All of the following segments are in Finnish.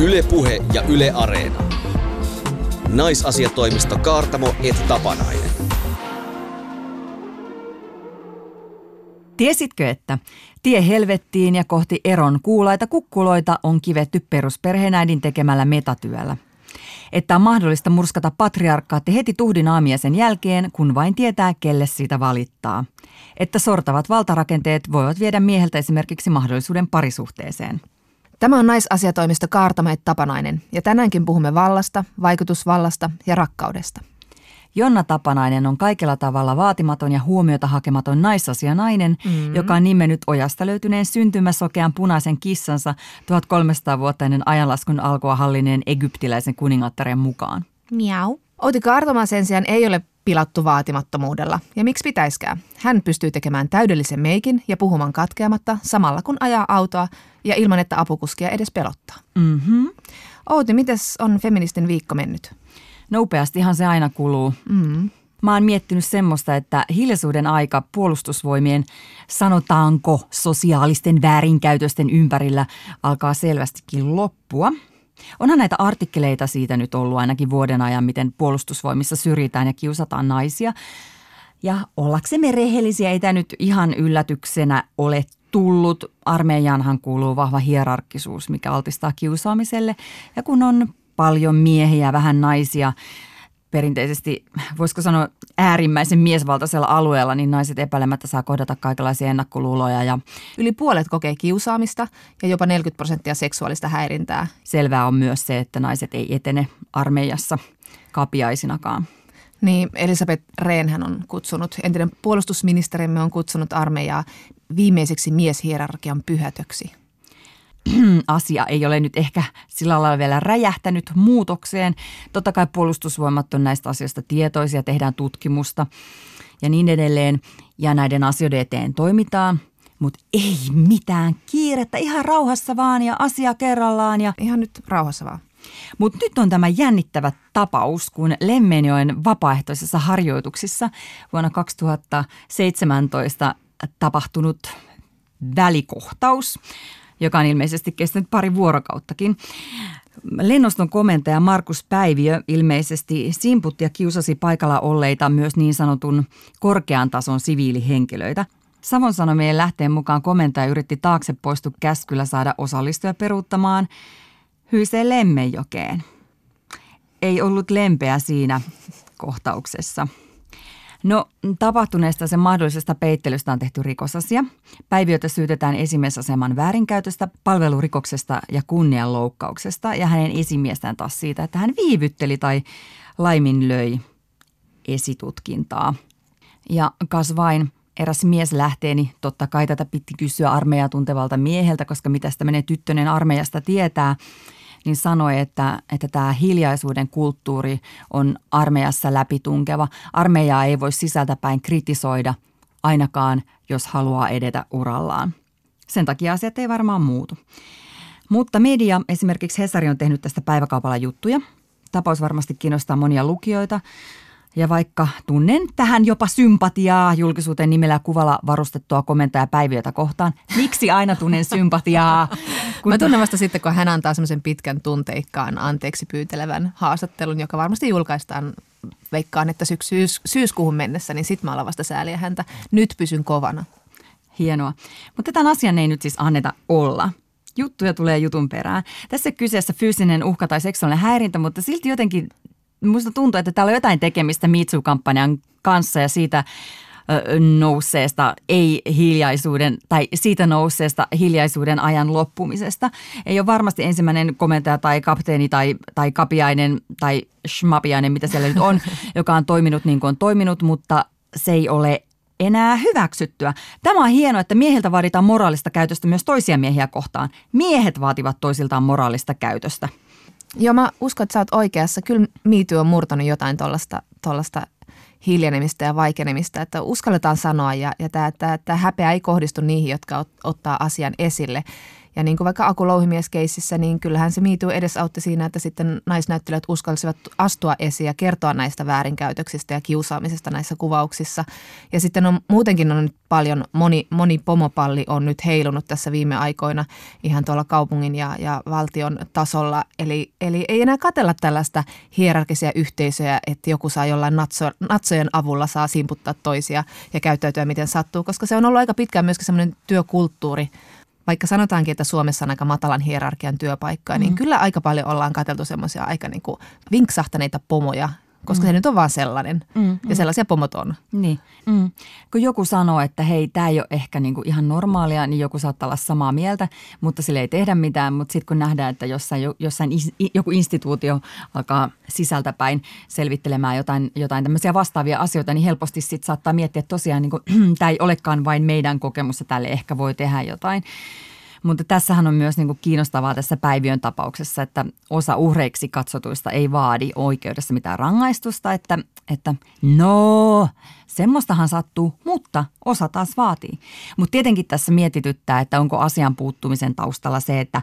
Ylepuhe ja Yle Areena. Naisasiatoimisto Kaartamo et Tapanainen. Tiesitkö, että tie helvettiin ja kohti eron kuulaita kukkuloita on kivetty perusperheenäidin tekemällä metatyöllä? Että on mahdollista murskata patriarkkaatti heti tuhdin aamiaisen jälkeen, kun vain tietää, kelle siitä valittaa. Että sortavat valtarakenteet voivat viedä mieheltä esimerkiksi mahdollisuuden parisuhteeseen. Tämä on naisasiatoimisto Kaartameet Tapanainen ja tänäänkin puhumme vallasta, vaikutusvallasta ja rakkaudesta. Jonna Tapanainen on kaikella tavalla vaatimaton ja huomiota hakematon naisasianainen, mm. joka on nimennyt ojasta löytyneen syntymäsokean punaisen kissansa 1300-vuottainen ajanlaskun alkua hallineen egyptiläisen kuningattaren mukaan. Miau. Outi Kaartama sen sijaan ei ole pilattu vaatimattomuudella. Ja miksi pitäiskään? Hän pystyy tekemään täydellisen meikin ja puhumaan katkeamatta samalla kun ajaa autoa ja ilman, että apukuskia edes pelottaa. Mm-hmm. Outi, mites on feministin viikko mennyt? Nopeastihan se aina kuluu. Mm. Mä oon miettinyt semmoista, että hiljaisuuden aika puolustusvoimien, sanotaanko sosiaalisten väärinkäytösten ympärillä alkaa selvästikin loppua. Onhan näitä artikkeleita siitä nyt ollut ainakin vuoden ajan, miten puolustusvoimissa syrjitään ja kiusataan naisia. Ja ollaksemme rehellisiä ei tämä nyt ihan yllätyksenä ole tullut. Armeijaanhan kuuluu vahva hierarkkisuus, mikä altistaa kiusaamiselle. Ja kun on paljon miehiä, vähän naisia, perinteisesti, voisiko sanoa äärimmäisen miesvaltaisella alueella, niin naiset epäilemättä saa kohdata kaikenlaisia ennakkoluuloja. Ja Yli puolet kokee kiusaamista ja jopa 40 prosenttia seksuaalista häirintää. selvää on myös se, että naiset ei etene armeijassa kapiaisinakaan. Niin, Elisabeth Rehnhän on kutsunut, entinen puolustusministerimme on kutsunut armeijaa viimeiseksi mieshierarkian pyhätöksi. asia ei ole nyt ehkä sillä lailla vielä räjähtänyt muutokseen. Totta kai puolustusvoimat on näistä asioista tietoisia, tehdään tutkimusta ja niin edelleen. Ja näiden asioiden eteen toimitaan, mutta ei mitään kiirettä, ihan rauhassa vaan ja asia kerrallaan. Ja... Ihan nyt rauhassa vaan. Mutta nyt on tämä jännittävä tapaus, kun Lemmenjoen vapaaehtoisessa harjoituksissa vuonna 2017 tapahtunut välikohtaus, joka on ilmeisesti kestänyt pari vuorokauttakin. Lennoston komentaja Markus Päiviö ilmeisesti simputti ja kiusasi paikalla olleita myös niin sanotun korkean tason siviilihenkilöitä. Savon Sanomien lähteen mukaan komentaja yritti taakse poistu käskyllä saada osallistuja peruuttamaan hyyseen Lemmenjokeen. Ei ollut lempeä siinä kohtauksessa. No tapahtuneesta sen mahdollisesta peittelystä on tehty rikosasia. Päiviötä syytetään esimiesaseman väärinkäytöstä, palvelurikoksesta ja kunnianloukkauksesta ja hänen esimiestään taas siitä, että hän viivytteli tai laiminlöi esitutkintaa. Ja kas vain, eräs mies lähteeni, totta kai tätä piti kysyä armeijaa tuntevalta mieheltä, koska mitä tämmöinen tyttönen armeijasta tietää, niin sanoi, että, että tämä hiljaisuuden kulttuuri on armeijassa läpitunkeva. Armeijaa ei voi sisältäpäin kritisoida, ainakaan jos haluaa edetä urallaan. Sen takia asiat ei varmaan muutu. Mutta media, esimerkiksi Hesari on tehnyt tästä päiväkaupalla juttuja. Tapaus varmasti kiinnostaa monia lukijoita. Ja vaikka tunnen tähän jopa sympatiaa julkisuuteen nimellä kuvalla varustettua komentaja Päiviötä kohtaan, miksi aina tunnen sympatiaa? Kun... Mä tunnen vasta sitten, kun hän antaa semmoisen pitkän tunteikkaan anteeksi pyytelevän haastattelun, joka varmasti julkaistaan veikkaan, että syys- syyskuuhun mennessä, niin sit mä alan vasta sääliä häntä. Nyt pysyn kovana. Hienoa. Mutta tämän asian ei nyt siis anneta olla. Juttuja tulee jutun perään. Tässä kyseessä fyysinen uhka tai seksuaalinen häirintä, mutta silti jotenkin musta tuntuu, että täällä on jotain tekemistä MeToo-kampanjan kanssa ja siitä nousseesta ei-hiljaisuuden tai siitä nousseesta hiljaisuuden ajan loppumisesta. Ei ole varmasti ensimmäinen komentaja tai kapteeni tai, tai kapiainen tai schmapiainen, mitä siellä nyt on, joka on toiminut niin kuin on toiminut, mutta se ei ole enää hyväksyttyä. Tämä on hienoa, että miehiltä vaaditaan moraalista käytöstä myös toisia miehiä kohtaan. Miehet vaativat toisiltaan moraalista käytöstä. Joo, mä uskon, että sä oot oikeassa. Kyllä MeToo on murtanut jotain tuollaista hiljenemistä ja vaikenemista, että uskalletaan sanoa ja, ja tämä, tämä, tämä häpeä ei kohdistu niihin, jotka ot, ottaa asian esille. Ja niin kuin vaikka Aku Louhimies-keississä, niin kyllähän se miituu edesautti siinä, että sitten naisnäyttelijät uskalsivat astua esiin ja kertoa näistä väärinkäytöksistä ja kiusaamisesta näissä kuvauksissa. Ja sitten on muutenkin on nyt paljon, moni, moni pomopalli on nyt heilunut tässä viime aikoina ihan tuolla kaupungin ja, ja valtion tasolla. Eli, eli ei enää katella tällaista hierarkisia yhteisöjä, että joku saa jollain natso, natsojen avulla saa simputtaa toisia ja käyttäytyä miten sattuu, koska se on ollut aika pitkään myöskin semmoinen työkulttuuri, vaikka sanotaankin, että Suomessa on aika matalan hierarkian työpaikka, niin mm. kyllä aika paljon ollaan katseltu semmoisia aika niin kuin vinksahtaneita pomoja, koska mm. se nyt on vaan sellainen. Mm, mm. Ja sellaisia pomot on. Niin. Mm. Kun joku sanoo, että hei, tämä ei ole ehkä niinku ihan normaalia, niin joku saattaa olla samaa mieltä, mutta sille ei tehdä mitään. Mutta sitten kun nähdään, että jossain, jossain joku instituutio alkaa sisältäpäin selvittelemään jotain, jotain tämmöisiä vastaavia asioita, niin helposti sitten saattaa miettiä, että tosiaan niinku, tämä ei olekaan vain meidän kokemus, tälle ehkä voi tehdä jotain. Mutta tässähän on myös niin kuin kiinnostavaa tässä Päiviön tapauksessa, että osa uhreiksi katsotuista ei vaadi oikeudessa mitään rangaistusta, että, että no, semmoistahan sattuu, mutta osa taas vaatii. Mutta tietenkin tässä mietityttää, että onko asian puuttumisen taustalla se, että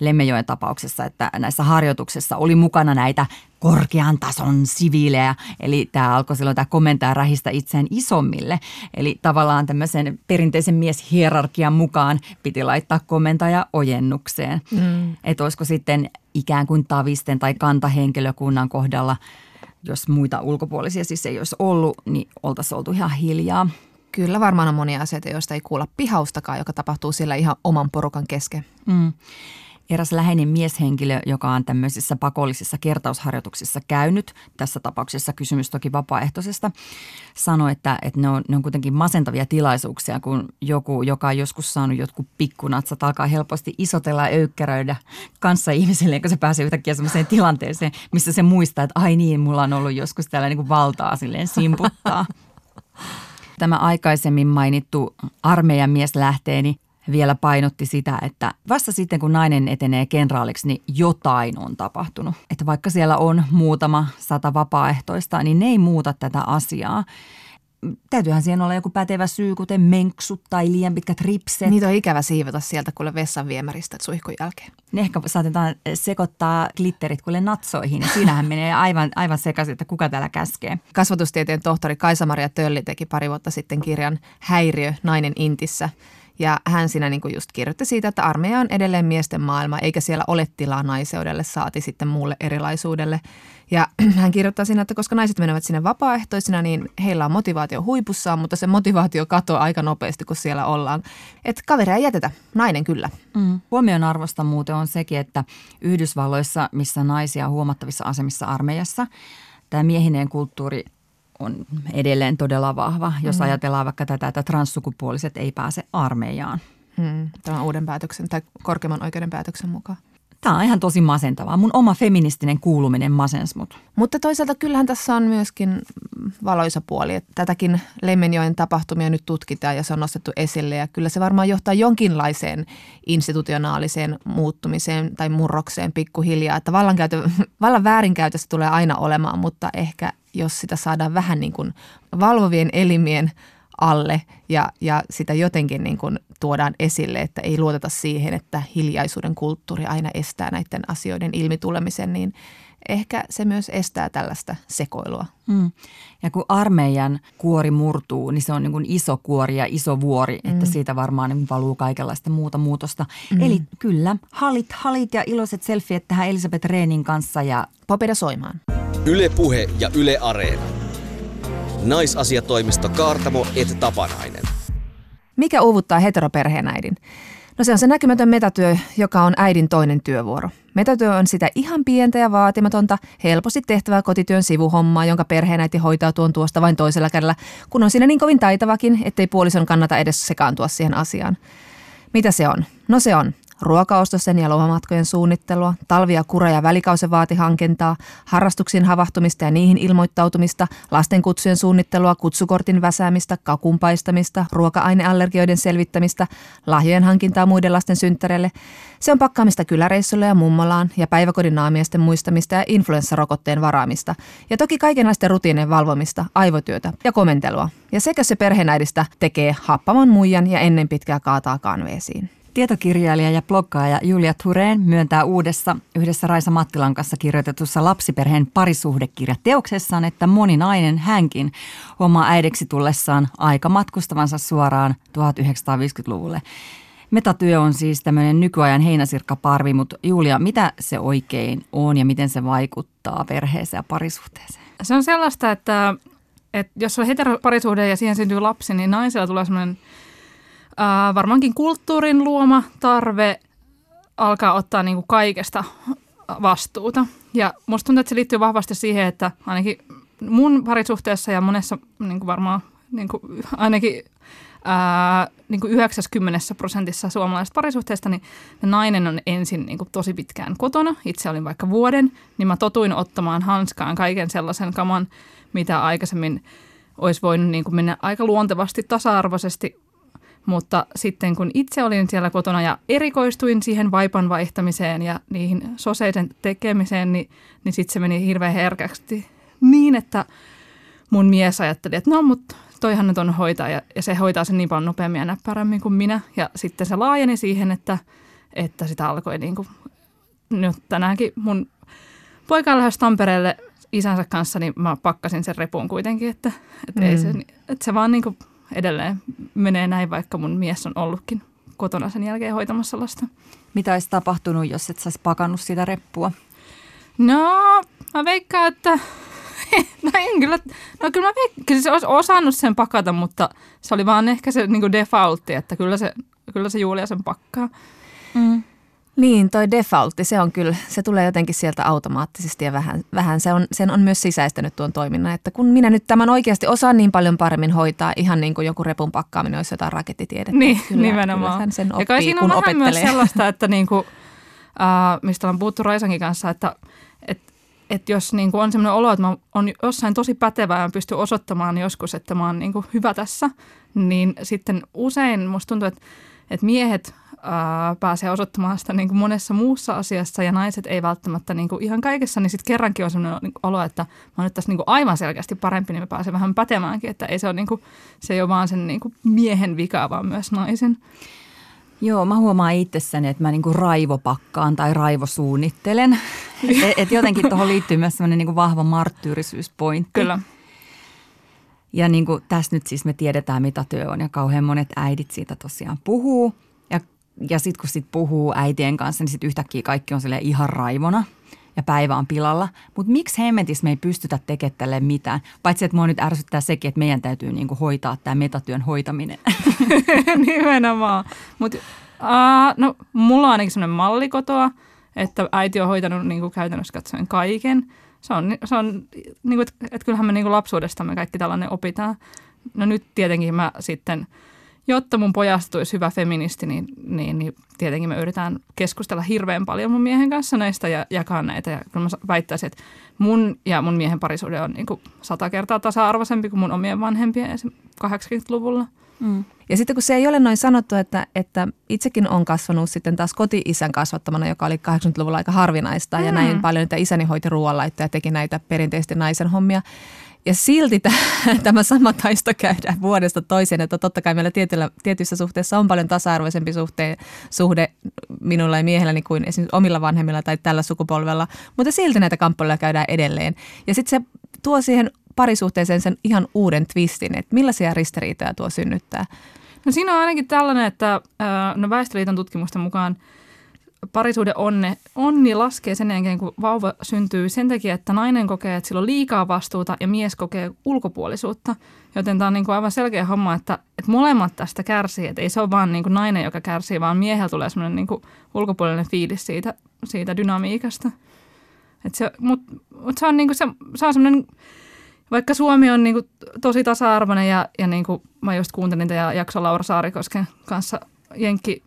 Lemmejoen tapauksessa, että näissä harjoituksissa oli mukana näitä korkean tason siviilejä. Eli tämä alkoi silloin tämä komentaja rähistä itseään isommille. Eli tavallaan tämmöisen perinteisen mieshierarkian mukaan piti laittaa komentaja ojennukseen. Mm. Että olisiko sitten ikään kuin tavisten tai kantahenkilökunnan kohdalla jos muita ulkopuolisia siis ei olisi ollut, niin oltaisiin oltu ihan hiljaa. Kyllä varmaan on monia asioita, joista ei kuulla pihaustakaan, joka tapahtuu siellä ihan oman porukan kesken. Mm. Eräs läheinen mieshenkilö, joka on tämmöisissä pakollisissa kertausharjoituksissa käynyt, tässä tapauksessa kysymys toki vapaaehtoisesta, sanoi, että, että ne, on, ne on kuitenkin masentavia tilaisuuksia, kun joku, joka on joskus saanut jotkut pikkunatsat, alkaa helposti isotella ja öykkäröidä kanssa ihmiselle, kun se pääsee yhtäkkiä sellaiseen tilanteeseen, missä se muistaa, että ai niin, mulla on ollut joskus tällä niin kuin valtaa silleen simputtaa. Tämä aikaisemmin mainittu armeijan mies lähteeni vielä painotti sitä, että vasta sitten kun nainen etenee kenraaliksi, niin jotain on tapahtunut. Että vaikka siellä on muutama sata vapaaehtoista, niin ne ei muuta tätä asiaa. Täytyyhän siihen olla joku pätevä syy, kuten menksut tai liian pitkät ripset. Niitä on ikävä siivota sieltä kuule vessan viemäristä suihkun jälkeen. Ne ehkä saatetaan sekoittaa glitterit kuule natsoihin. Ja siinähän menee aivan, aivan sekaisin, että kuka täällä käskee. Kasvatustieteen tohtori Kaisa-Maria Tölli teki pari vuotta sitten kirjan Häiriö, nainen intissä – ja hän siinä niin kuin just kirjoitti siitä, että armeija on edelleen miesten maailma, eikä siellä ole tilaa naiseudelle, saati sitten muulle erilaisuudelle. Ja hän kirjoittaa siinä, että koska naiset menevät sinne vapaaehtoisina, niin heillä on motivaatio huipussaan, mutta se motivaatio katoaa aika nopeasti, kun siellä ollaan. Että kaveria ei jätetä, nainen kyllä. Mm. Huomion arvosta muuten on sekin, että Yhdysvalloissa, missä naisia on huomattavissa asemissa armeijassa, tämä miehineen kulttuuri on edelleen todella vahva, jos mm. ajatellaan vaikka tätä, että transsukupuoliset ei pääse armeijaan. Mm, tämän uuden päätöksen tai korkeimman oikeuden päätöksen mukaan. Tämä on ihan tosi masentavaa. Mun oma feministinen kuuluminen masens mut. Mutta toisaalta kyllähän tässä on myöskin valoisa puoli. Että tätäkin Lemmenjoen tapahtumia nyt tutkitaan ja se on nostettu esille. Ja kyllä se varmaan johtaa jonkinlaiseen institutionaaliseen muuttumiseen tai murrokseen pikkuhiljaa. Että vallan väärinkäytössä tulee aina olemaan, mutta ehkä jos sitä saadaan vähän niin kuin valvovien elimien alle ja, ja sitä jotenkin niin kuin tuodaan esille, että ei luoteta siihen, että hiljaisuuden kulttuuri aina estää näiden asioiden ilmitulemisen, niin ehkä se myös estää tällaista sekoilua. Mm. Ja kun armeijan kuori murtuu, niin se on niin kuin iso kuori ja iso vuori, mm. että siitä varmaan niin valuu kaikenlaista muuta muutosta. Mm. Eli kyllä, halit, halit ja iloiset selfiet tähän Elisabeth Reenin kanssa ja Popeda soimaan. Ylepuhe ja Yle Areena. Naisasiatoimisto Kaartamo et Tapanainen. Mikä uuvuttaa heteroperheen äidin? No se on se näkymätön metatyö, joka on äidin toinen työvuoro. Metatyö on sitä ihan pientä ja vaatimatonta, helposti tehtävää kotityön sivuhommaa, jonka perheenäiti hoitaa tuon tuosta vain toisella kädellä, kun on siinä niin kovin taitavakin, ettei puolison kannata edes sekaantua siihen asiaan. Mitä se on? No se on ruokaostosten ja lomamatkojen suunnittelua, talvia kura- ja välikausen vaatihankintaa, harrastuksiin havahtumista ja niihin ilmoittautumista, lastenkutsujen suunnittelua, kutsukortin väsäämistä, kakun paistamista, ruoka-aineallergioiden selvittämistä, lahjojen hankintaa muiden lasten synttäreille. Se on pakkaamista kyläreissulle ja mummolaan ja päiväkodin naamiesten muistamista ja influenssarokotteen varaamista. Ja toki kaikenlaisten rutiinien valvomista, aivotyötä ja komentelua. Ja sekä se perheenäidistä tekee happaman muijan ja ennen pitkää kaataa kanveesiin. Tietokirjailija ja bloggaaja Julia Tureen myöntää uudessa yhdessä Raisa Mattilan kanssa kirjoitetussa lapsiperheen parisuhdekirjateoksessaan, että moni nainen hänkin huomaa äideksi tullessaan aika matkustavansa suoraan 1950-luvulle. Metatyö on siis tämmöinen nykyajan heinäsirkkaparvi, mutta Julia, mitä se oikein on ja miten se vaikuttaa perheeseen ja parisuhteeseen? Se on sellaista, että, että jos on heteroparisuhde ja siihen syntyy lapsi, niin naisella tulee semmoinen äh, varmaankin kulttuurin luoma tarve alkaa ottaa niin kuin kaikesta vastuuta. Ja musta tuntuu, että se liittyy vahvasti siihen, että ainakin mun parisuhteessa ja monessa niin kuin varmaan niin kuin ainakin ää, niin kuin 90 prosentissa suomalaisista parisuhteista, niin nainen on ensin niin kuin tosi pitkään kotona. Itse olin vaikka vuoden, niin mä totuin ottamaan hanskaan kaiken sellaisen kaman, mitä aikaisemmin olisi voinut niin kuin mennä aika luontevasti tasa-arvoisesti mutta sitten kun itse olin siellä kotona ja erikoistuin siihen vaipan vaihtamiseen ja niihin soseiden tekemiseen, niin, niin sitten se meni hirveän herkästi niin, että mun mies ajatteli, että no mutta toihan nyt on hoitaja ja, ja se hoitaa sen niin paljon nopeammin ja näppärämmin kuin minä. Ja sitten se laajeni siihen, että, että sitä alkoi niin kuin, nyt tänäänkin mun poika lähes Tampereelle isänsä kanssa, niin mä pakkasin sen repun kuitenkin, että, että, mm. ei se, että se vaan niin kuin edelleen menee näin, vaikka mun mies on ollutkin kotona sen jälkeen hoitamassa lasta. Mitä olisi tapahtunut, jos et saisi pakannut sitä reppua? No, mä veikkaan, että no en kyllä, no kyllä mä veikkaan, kyllä se olisi osannut sen pakata, mutta se oli vaan ehkä se niin defaultti, että kyllä se, kyllä se Julia sen pakkaa. Mm. Niin, toi defaultti, se on kyllä, se tulee jotenkin sieltä automaattisesti ja vähän, vähän se on, sen on myös sisäistänyt tuon toiminnan. Että kun minä nyt tämän oikeasti osaan niin paljon paremmin hoitaa, ihan niin kuin joku repun pakkaaminen olisi jotain rakettitiedettä. Niin, kyllä, nimenomaan. Kyllä sen oppii, ja kai siinä on vähän myös sellaista, että niin kuin, äh, mistä on puhuttu Raisankin kanssa, että et, et jos niin kuin on sellainen olo, että mä on jossain tosi pätevä ja pysty osoittamaan joskus, että mä oon niin kuin hyvä tässä, niin sitten usein musta tuntuu, että, että miehet ää, pääsee osoittamaan sitä niin kuin monessa muussa asiassa ja naiset ei välttämättä niin kuin ihan kaikessa, niin sitten kerrankin on sellainen niin olo, että mä oon nyt tässä niin kuin aivan selkeästi parempi, niin mä pääsen vähän pätemäänkin, että ei se, ole niin kuin, se ei ole vaan sen niin kuin miehen vika, vaan myös naisen. Joo, mä huomaan itsessäni, että mä niinku raivopakkaan tai raivosuunnittelen. et, et jotenkin tuohon liittyy myös semmoinen niinku vahva marttyyrisyyspointti. Kyllä. Ja niin kuin tässä nyt siis me tiedetään, mitä työ on ja kauhean monet äidit siitä tosiaan puhuu – ja sitten kun sit puhuu äitien kanssa, niin sitten yhtäkkiä kaikki on sille ihan raivona ja päivä on pilalla. Mutta miksi hemmetissä me ei pystytä tekemään mitään? Paitsi, että mua nyt ärsyttää sekin, että meidän täytyy niinku hoitaa tämä metatyön hoitaminen. Nimenomaan. Mutta uh, no, mulla on ainakin sellainen malli kotoa, että äiti on hoitanut niinku käytännössä katsoen kaiken. Se on, se on niinku, että et kyllähän me niinku lapsuudestamme kaikki tällainen opitaan. No nyt tietenkin mä sitten – jotta mun pojasta tulisi hyvä feministi, niin, niin, niin tietenkin me yritetään keskustella hirveän paljon mun miehen kanssa näistä ja jakaa näitä. Ja kyllä mä väittäisin, että mun ja mun miehen parisuhde on niin kuin sata kertaa tasa-arvoisempi kuin mun omien vanhempien 80-luvulla. Mm. Ja sitten kun se ei ole noin sanottu, että, että itsekin on kasvanut sitten taas koti-isän kasvattamana, joka oli 80-luvulla aika harvinaista mm. ja näin paljon, että isäni hoiti ruoanlaittoa ja teki näitä perinteisesti naisen hommia. Ja silti tämä sama taisto käydään vuodesta toiseen, että totta kai meillä tietyllä, tietyissä suhteissa on paljon tasa-arvoisempi suhte, suhde minulla ja miehelläni kuin esimerkiksi omilla vanhemmilla tai tällä sukupolvella, mutta silti näitä kamppailuja käydään edelleen. Ja sitten se tuo siihen parisuhteeseen sen ihan uuden twistin, että millaisia ristiriitoja tuo synnyttää. No siinä on ainakin tällainen, että no Väestöliiton tutkimusten mukaan – parisuuden onne, onni laskee sen jälkeen, kun vauva syntyy sen takia, että nainen kokee, että sillä on liikaa vastuuta ja mies kokee ulkopuolisuutta. Joten tämä on niin kuin aivan selkeä homma, että, että molemmat tästä kärsii. Että ei se ole vaan niin nainen, joka kärsii, vaan miehellä tulee semmoinen niin kuin ulkopuolinen fiilis siitä, siitä dynamiikasta. Mutta mut se on, niin kuin se, se on semmoinen, vaikka Suomi on niin kuin tosi tasa-arvoinen ja, ja niin kuin mä just kuuntelin tätä jakso Laura Saarikosken kanssa Jenkki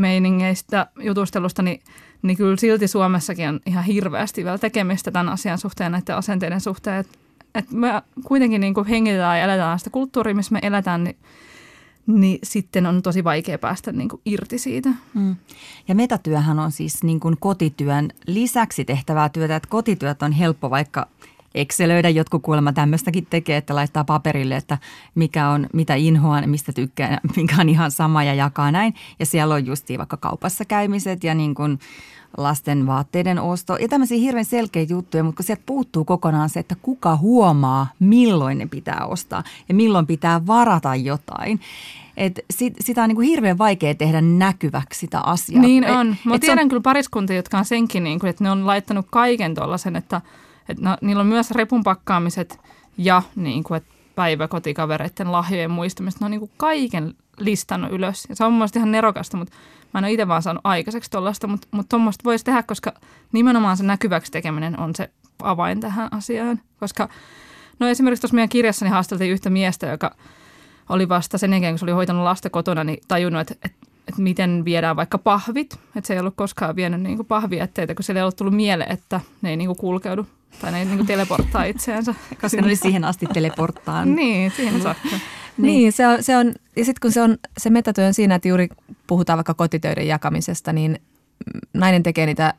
meiningeistä jutustelusta, niin, niin kyllä silti Suomessakin on ihan hirveästi vielä tekemistä tämän asian suhteen, näiden asenteiden suhteen. Että et me kuitenkin niin kuin hengitetään ja eletään sitä kulttuuria, missä me eletään, niin niin sitten on tosi vaikea päästä niin kuin irti siitä. Mm. Ja metatyöhän on siis niin kuin kotityön lisäksi tehtävää työtä, että kotityöt on helppo vaikka Excelöidä. Jotkut kuulemma tämmöistäkin tekee, että laittaa paperille, että mikä on, mitä inhoan, mistä tykkään, mikä on ihan sama ja jakaa näin. Ja siellä on justiin vaikka kaupassa käymiset ja niin kuin lasten vaatteiden osto ja tämmöisiä hirveän selkeitä juttuja, mutta kun sieltä puuttuu kokonaan se, että kuka huomaa, milloin ne pitää ostaa ja milloin pitää varata jotain. Et sit, sitä on niin kuin hirveän vaikea tehdä näkyväksi sitä asiaa. Niin on. Mä et tiedän kyllä pariskuntia, jotka on senkin, niin kuin, että ne on laittanut kaiken tuollaisen, että, että no, niillä on myös repun pakkaamiset ja niin kuin, että päiväkotikavereiden lahjojen muistamista. Ne on niin kuin kaiken listannut ylös. Ja se on mun ihan nerokasta, mutta mä en ole itse vaan saanut aikaiseksi tuollaista, mutta, mutta tuommoista voisi tehdä, koska nimenomaan se näkyväksi tekeminen on se avain tähän asiaan. Koska no esimerkiksi tuossa meidän kirjassani haasteltiin yhtä miestä, joka oli vasta sen jälkeen, kun se oli hoitanut lasta kotona, niin tajunnut, että, että, että miten viedään vaikka pahvit. Että se ei ollut koskaan vienyt niin pahvietteitä, kun sille ei ollut tullut mieleen, että ne ei niin kulkeudu tai ne ei niin teleporttaa itseänsä. koska ne oli siihen asti teleporttaan. Niin, siihen saakka. Niin, niin se, on, se on, ja sitten kun se on, se metatyö on siinä, että juuri puhutaan vaikka kotitöiden jakamisesta, niin nainen tekee niitä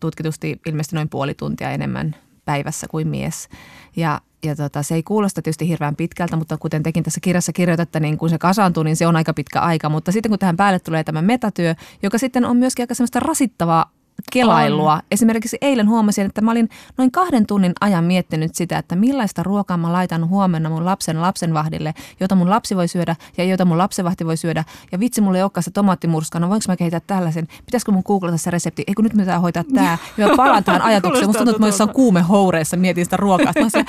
tutkitusti ilmeisesti noin puoli tuntia enemmän päivässä kuin mies. Ja, ja tota, se ei kuulosta tietysti hirveän pitkältä, mutta kuten tekin tässä kirjassa kirjoitatte, niin kun se kasaantuu, niin se on aika pitkä aika. Mutta sitten kun tähän päälle tulee tämä metatyö, joka sitten on myöskin aika semmoista rasittavaa kelailua. On. Esimerkiksi eilen huomasin, että mä olin noin kahden tunnin ajan miettinyt sitä, että millaista ruokaa mä laitan huomenna mun lapsen lapsenvahdille, jota mun lapsi voi syödä ja jota mun lapsenvahti voi syödä. Ja vitsi, mulla ei olekaan se tomaattimurska, no voinko mä kehittää tällaisen? Pitäisikö mun googlata se resepti? Eikö nyt me pitää hoitaa tää? Ja mä palaan tähän ajatukseen. Musta tuntuu, että mä jossain kuume houreissa mietin sitä ruokaa. Mä se,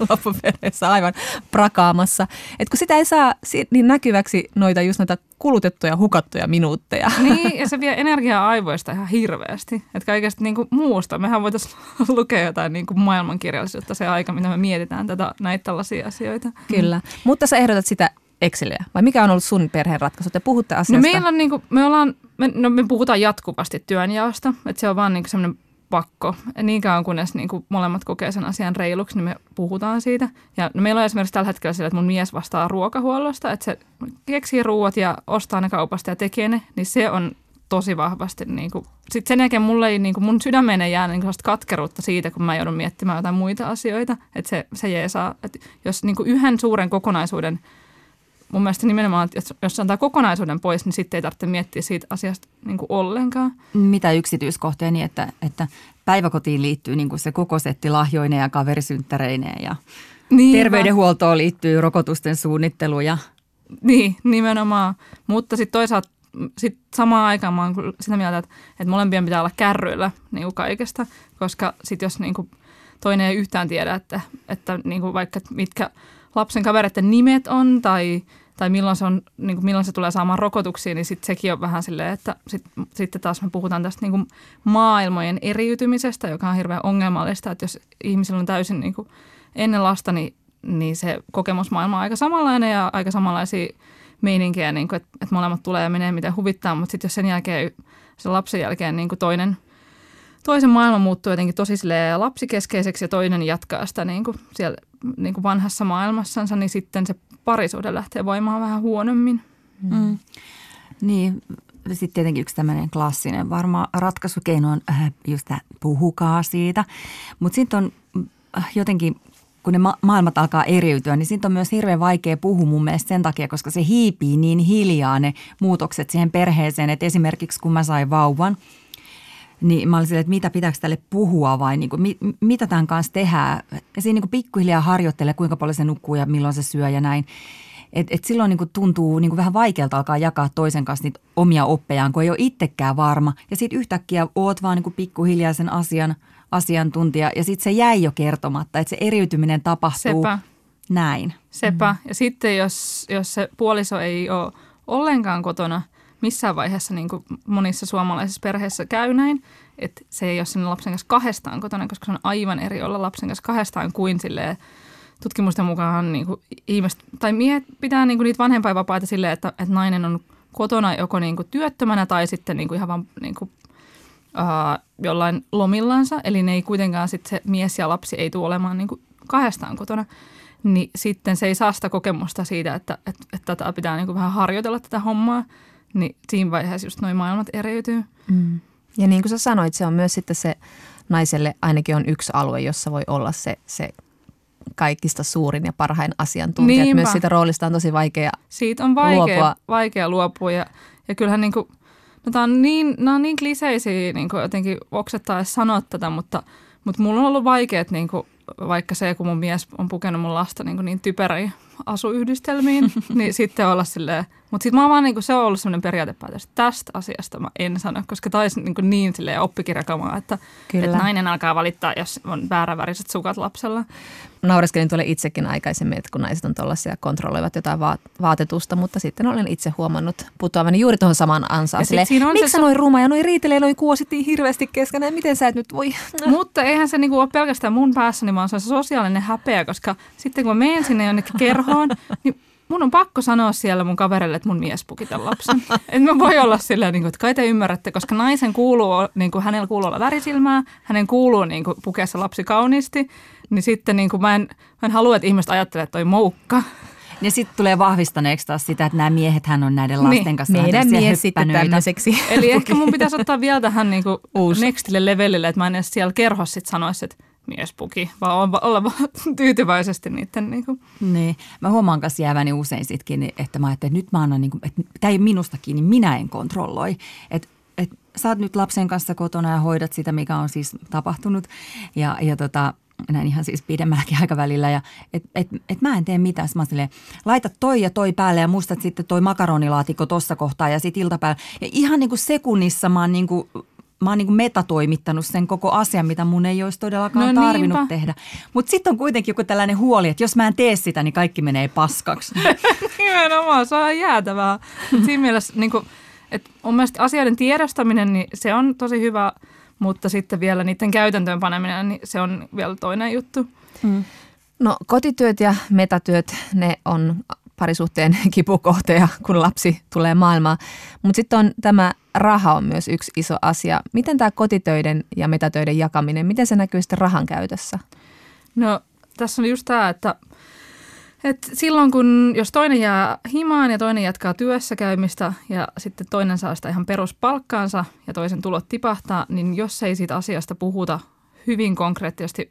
loppupeleissä aivan prakaamassa. Et kun sitä ei saa niin näkyväksi noita just noita kulutettuja, hukattuja minuutteja. Niin, ja se vie energiaa aivoista ihan hirveästi. Että kaikesta niin kuin muusta. Mehän voitaisiin lukea jotain niin kuin maailmankirjallisuutta se aika, mitä me mietitään tätä, näitä tällaisia asioita. Kyllä. Mutta sä ehdotat sitä Exceliä, vai mikä on ollut sun perheen ratkaisu? Te puhutte No asiasta. meillä on niin kuin, me ollaan, me, no me puhutaan jatkuvasti työnjaosta, että se on vaan niin semmoinen pakko. Niin kauan kunnes niin kuin molemmat kokee sen asian reiluksi, niin me puhutaan siitä. Ja no meillä on esimerkiksi tällä hetkellä sillä, että mun mies vastaa ruokahuollosta, että se keksii ruuat ja ostaa ne kaupasta ja tekee ne, niin se on tosi vahvasti. Niin kuin, sitten sen jälkeen mulle ei, niin kuin mun sydämeen ei jää niin kuin katkeruutta siitä, kun mä joudun miettimään jotain muita asioita. Että se, se jeesaa, että jos niin kuin yhden suuren kokonaisuuden mun mielestä nimenomaan, että jos, jos se antaa kokonaisuuden pois, niin sitten ei tarvitse miettiä siitä asiasta niin kuin ollenkaan. Mitä yksityiskohtia, niin että, että päiväkotiin liittyy niin kuin se koko setti lahjoineen ja kaverisynttäreineen ja Niin, terveydenhuoltoon liittyy rokotusten suunnittelu ja Niin, nimenomaan. Mutta sitten toisaalta sit samaan aikaan mä oon sitä mieltä, että, että molempien pitää olla kärryillä niin kuin kaikesta, koska sitten jos niin kuin toinen ei yhtään tiedä, että, että niin kuin vaikka mitkä lapsen kavereiden nimet on tai, tai milloin, se on, niin kuin milloin se tulee saamaan rokotuksia, niin sitten sekin on vähän silleen, että sit, sitten taas me puhutaan tästä niin kuin maailmojen eriytymisestä, joka on hirveän ongelmallista, että jos ihmisillä on täysin niin kuin ennen lasta, niin, niin se kokemusmaailma on aika samanlainen ja aika samanlaisia meininkiä, niin kuin, että, että molemmat tulee ja menee miten huvittaa, mutta sitten jos sen jälkeen, sen lapsen jälkeen niin kuin toinen, toisen maailma muuttuu jotenkin tosi lapsikeskeiseksi ja toinen jatkaa sitä niin kuin siellä niin kuin vanhassa maailmassansa, niin sitten se parisuhde lähtee voimaan vähän huonommin. Mm. Niin, sitten tietenkin yksi tämmöinen klassinen varmaan ratkaisukeino on äh, just tämä puhukaa siitä. Mutta sitten on äh, jotenkin, kun ne ma- maailmat alkaa eriytyä, niin siitä on myös hirveän vaikea puhua mun mielestä sen takia, koska se hiipii niin hiljaa ne muutokset siihen perheeseen. Että esimerkiksi kun mä sain vauvan, niin mä olin silleen, että mitä pitääkö tälle puhua vai niin kuin, mi, mitä tämän kanssa tehdään. Ja siinä niin kuin pikkuhiljaa harjoittelee, kuinka paljon se nukkuu ja milloin se syö ja näin. Et, et silloin niin kuin tuntuu niin kuin vähän vaikealta alkaa jakaa toisen kanssa niitä omia oppejaan, kun ei ole itsekään varma. Ja sitten yhtäkkiä oot vaan niin kuin pikkuhiljaa sen asian asiantuntija ja sitten se jäi jo kertomatta, että se eriytyminen tapahtuu Sepä. näin. Sepä. Mm-hmm. Ja sitten jos, jos se puoliso ei ole ollenkaan kotona missään vaiheessa, niin kuin monissa suomalaisissa perheissä käy näin, että se ei ole sinne lapsen kanssa kahdestaan kotona, koska se on aivan eri olla lapsen kanssa kahdestaan kuin silleen, tutkimusten mukaan niin kuin ihmiset, tai miehet pitää niin kuin niitä vanhempainvapaita silleen, että, että nainen on kotona joko niin kuin työttömänä tai sitten niin kuin ihan vaan niin kuin, uh, jollain lomillansa. Eli ne ei kuitenkaan sitten se mies ja lapsi ei tule olemaan niin kuin kahdestaan kotona. Niin sitten se ei saa sitä kokemusta siitä, että, että, että tätä pitää niin kuin vähän harjoitella tätä hommaa. Niin siinä vaiheessa just noin maailmat eriytyy. Mm. Ja niin kuin sä sanoit, se on myös sitten se naiselle ainakin on yksi alue, jossa voi olla se, se kaikista suurin ja parhain asiantuntija. Niinpä. Myös siitä roolista on tosi vaikea. Siitä on vaikea Luopua. vaikea luopua ja, ja kyllähän niin kuin, no tää on niin, nämä on niin kliseisiä niin kuin jotenkin oksettaa edes sanoa tätä, mutta, mutta mulla on ollut vaikeat niin kuin, vaikka se, kun mun mies on pukenut mun lasta niin, kuin niin typeriin asuyhdistelmiin, niin sitten olla silleen, mutta sitten mä oon vaan niin kuin, se on ollut sellainen periaatepäätös, että tästä asiasta mä en sano, koska taisi niin, kuin niin silleen oppikirjakamaa, että, Kyllä. että nainen alkaa valittaa, jos on vääränväriset sukat lapsella. Naureskelin tuolle itsekin aikaisemmin, että kun naiset on tuollaisia kontrolloivat jotain va- vaatetusta, mutta sitten olen itse huomannut putoavani juuri tuohon samaan ansaan. Ja sit Silleen, siinä on Miksi se- noin ruma ja noin riitelee, noin kuosittiin hirveästi keskenään, miten sä et nyt voi? Mutta eihän se niinku ole pelkästään mun päässäni, vaan se on se sosiaalinen häpeä, koska sitten kun mä menen sinne jonnekin kerhoon, niin mun on pakko sanoa siellä mun kaverille, että mun mies puki tämän lapsen. Et mä voi olla silleen, niin kuin, että kai te ymmärrätte, koska naisen kuuluu, niin kuin, hänellä kuuluu olla värisilmää, hänen kuuluu niin kuin, pukea se lapsi kauniisti, niin sitten niin kuin, mä, en, mä en halua, että ihmiset ajattelee, että toi moukka. Ja sitten tulee vahvistaneeksi taas sitä, että nämä miehet hän on näiden lasten Niin, kanssa. Meidän mies sitten tämmöiseksi. Eli ehkä mun pitäisi ottaa vielä tähän niin kuin Uusi. nextille levelille, että mä en edes siellä kerhossa sit sanoisi, että mies puki, vaan olla- vaan tyytyväisesti niiden niin kuin, Niin. Mä huomaan kanssa jääväni usein sit kiinni, että mä että nyt mä annan, niin kuin, että tämä ei minusta kiinni, minä en kontrolloi. Että et, sä oot nyt lapsen kanssa kotona ja hoidat sitä, mikä on siis tapahtunut. Ja, ja tota, näin ihan siis pidemmälläkin aikavälillä. Ja et, et, et mä en tee mitään. Mä silleen, laita toi ja toi päälle ja mustat sitten toi makaronilaatikko tossa kohtaa ja sitten iltapäivällä. Ja ihan niin kuin sekunnissa mä oon niin kuin, mä oon niin kuin metatoimittanut sen koko asian, mitä mun ei olisi todellakaan No tarvinnut niinpä. tehdä. Mutta sitten on kuitenkin joku tällainen huoli, että jos mä en tee sitä, niin kaikki menee paskaksi. Nimenomaan, se on jäätävää. Siinä mielessä, niin kuin, että mun mielestä asioiden tiedostaminen, niin se on tosi hyvä, mutta sitten vielä niiden käytäntöön paneminen, niin se on vielä toinen juttu. No kotityöt ja metatyöt, ne on parisuhteen kipukohteja, kun lapsi tulee maailmaan. Mutta sitten on tämä raha on myös yksi iso asia. Miten tämä kotitöiden ja metatöiden jakaminen, miten se näkyy sitten rahan käytössä? No tässä on just tämä, että, että silloin kun, jos toinen jää himaan ja toinen jatkaa työssä käymistä ja sitten toinen saa sitä ihan peruspalkkaansa ja toisen tulot tipahtaa, niin jos ei siitä asiasta puhuta hyvin konkreettisesti,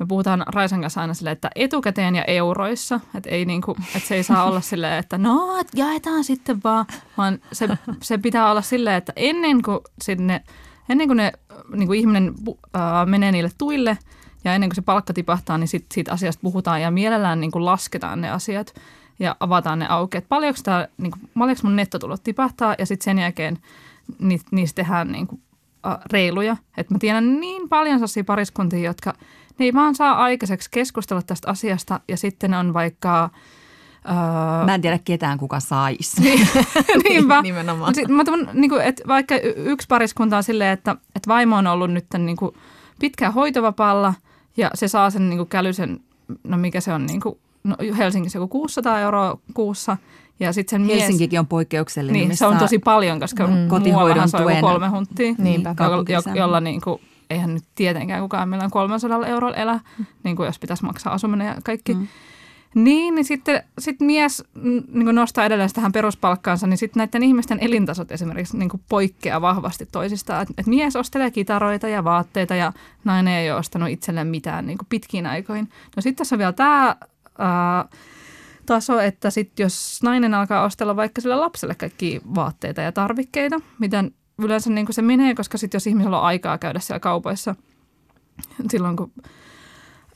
me puhutaan Raisan kanssa aina silleen, että etukäteen ja euroissa, että, ei niinku, että se ei saa olla silleen, että no et jaetaan sitten vaan, vaan se, se pitää olla silleen, että ennen kuin sinne, ennen kuin ne niin kuin ihminen äh, menee niille tuille ja ennen kuin se palkka tipahtaa, niin sit, siitä asiasta puhutaan ja mielellään niin kuin lasketaan ne asiat ja avataan ne auki. Että paljonko, tää, niin kuin, paljonko mun nettotulot tipahtaa ja sitten sen jälkeen ni, niistä tehdään niin kuin, reiluja. Et mä tiedän niin paljon sellaisia pariskuntia, jotka ne ei vaan saa aikaiseksi keskustella tästä asiasta ja sitten on vaikka... Äh, Mä en tiedä ketään, kuka saisi. Niinpä. Nimenomaan. Sit, mä tuon, niin kuin, että vaikka yksi pariskunta on silleen, että, että vaimo on ollut nyt niin kuin, pitkään hoitovapaalla ja se saa sen niin kuin kälysen, no mikä se on, niin kuin, no Helsingissä joku 600 euroa kuussa ja sitten sen mies... Helsinkikin on poikkeuksellinen. Niin, missä se on tosi paljon, koska Mm. Kotihoidon tuen- kolme hunttia, Niinpä. kaupunkiseudulla. jo, jolla niin kuin, eihän nyt tietenkään kukaan millään 300 eurolla elä, niin kuin jos pitäisi maksaa asuminen ja kaikki. Mm. Niin, niin sitten sit mies mm, niin kuin nostaa edelleen tähän peruspalkkaansa, niin sitten näiden ihmisten elintasot esimerkiksi niin kuin poikkeaa vahvasti toisistaan. Et, et mies ostelee kitaroita ja vaatteita ja nainen ei ole ostanut itselleen mitään niin kuin pitkiin aikoihin. No sitten tässä on vielä tämä taso, että sit jos nainen alkaa ostella vaikka sille lapselle kaikki vaatteita ja tarvikkeita, miten yleensä niin kuin se menee, koska sitten jos ihmisellä on aikaa käydä siellä kaupoissa silloin, kun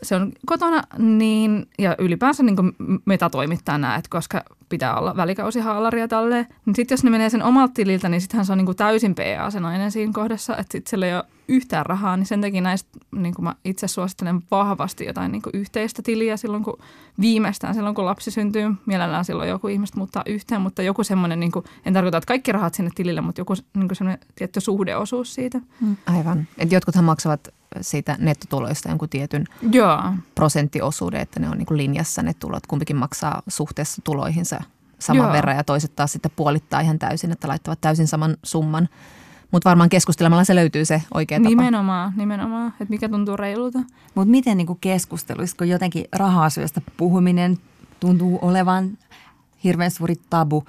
se on kotona, niin, ja ylipäänsä niin kuin meta toimittaa nämä, että koska pitää olla välikausihaalaria tälleen, niin sitten jos ne menee sen omalta tililtä, niin sittenhän se on niin kuin täysin PA se nainen siinä kohdassa, että sitten sillä ei ole yhtään rahaa, niin sen takia näistä niin kuin mä itse suosittelen vahvasti jotain niin kuin yhteistä tiliä silloin, kun viimeistään silloin, kun lapsi syntyy. Mielellään silloin joku ihmiset muuttaa yhteen, mutta joku semmoinen, niin kuin, en tarkoita, että kaikki rahat sinne tilille, mutta joku niin kuin semmoinen tietty suhdeosuus siitä. Aivan. Et jotkuthan maksavat siitä nettotuloista jonkun tietyn Joo. prosenttiosuuden, että ne on niin kuin linjassa ne tulot. Kumpikin maksaa suhteessa tuloihinsa saman Joo. verran ja toiset taas sitten puolittaa ihan täysin, että laittavat täysin saman summan. Mutta varmaan keskustelemalla se löytyy se oikea tapa. Nimenomaan, nimenomaan, että mikä tuntuu reilulta. Mutta miten niin keskusteluissa, kun jotenkin raha-asioista puhuminen tuntuu olevan hirveän suuri tabu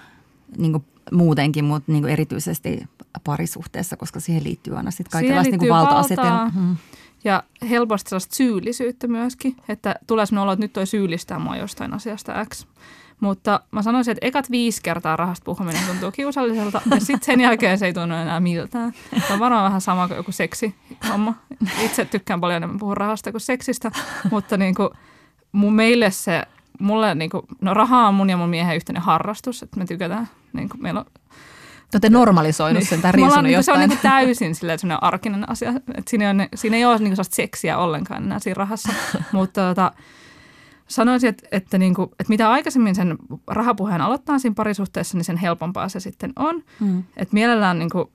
niin muutenkin, mutta niin erityisesti parisuhteessa, koska siihen liittyy aina sitten kaikenlaista niin liittyy valta-asetelmaa. valtaa. Hmm. Ja helposti sellaista syyllisyyttä myöskin, että tulee sellainen olo, että nyt toi syyllistää mua jostain asiasta X. Mutta mä sanoisin, että ekat viisi kertaa rahasta puhuminen tuntuu kiusalliselta ja sitten sen jälkeen se ei tunnu enää miltään. Se on varmaan vähän sama kuin joku seksi homma. Itse tykkään paljon enemmän puhua rahasta kuin seksistä, mutta niin kuin mun meille se, mulle niin kuin, no raha on mun ja mun miehen yhteinen harrastus, että me tykätään, niin kuin meillä on Te olette normalisoinut sen tai riisunut niinku- se on jostain. niinku täysin silleen, semmoinen arkinen asia. Et siinä, ole, siinä ei ole niinku seksiä ollenkaan enää siinä rahassa. Mutta tota, sanoisin, että, että, niinku, että mitä aikaisemmin sen rahapuheen aloittaa siinä parisuhteessa, niin sen helpompaa se sitten on. Hmm. Et mielellään, niinku,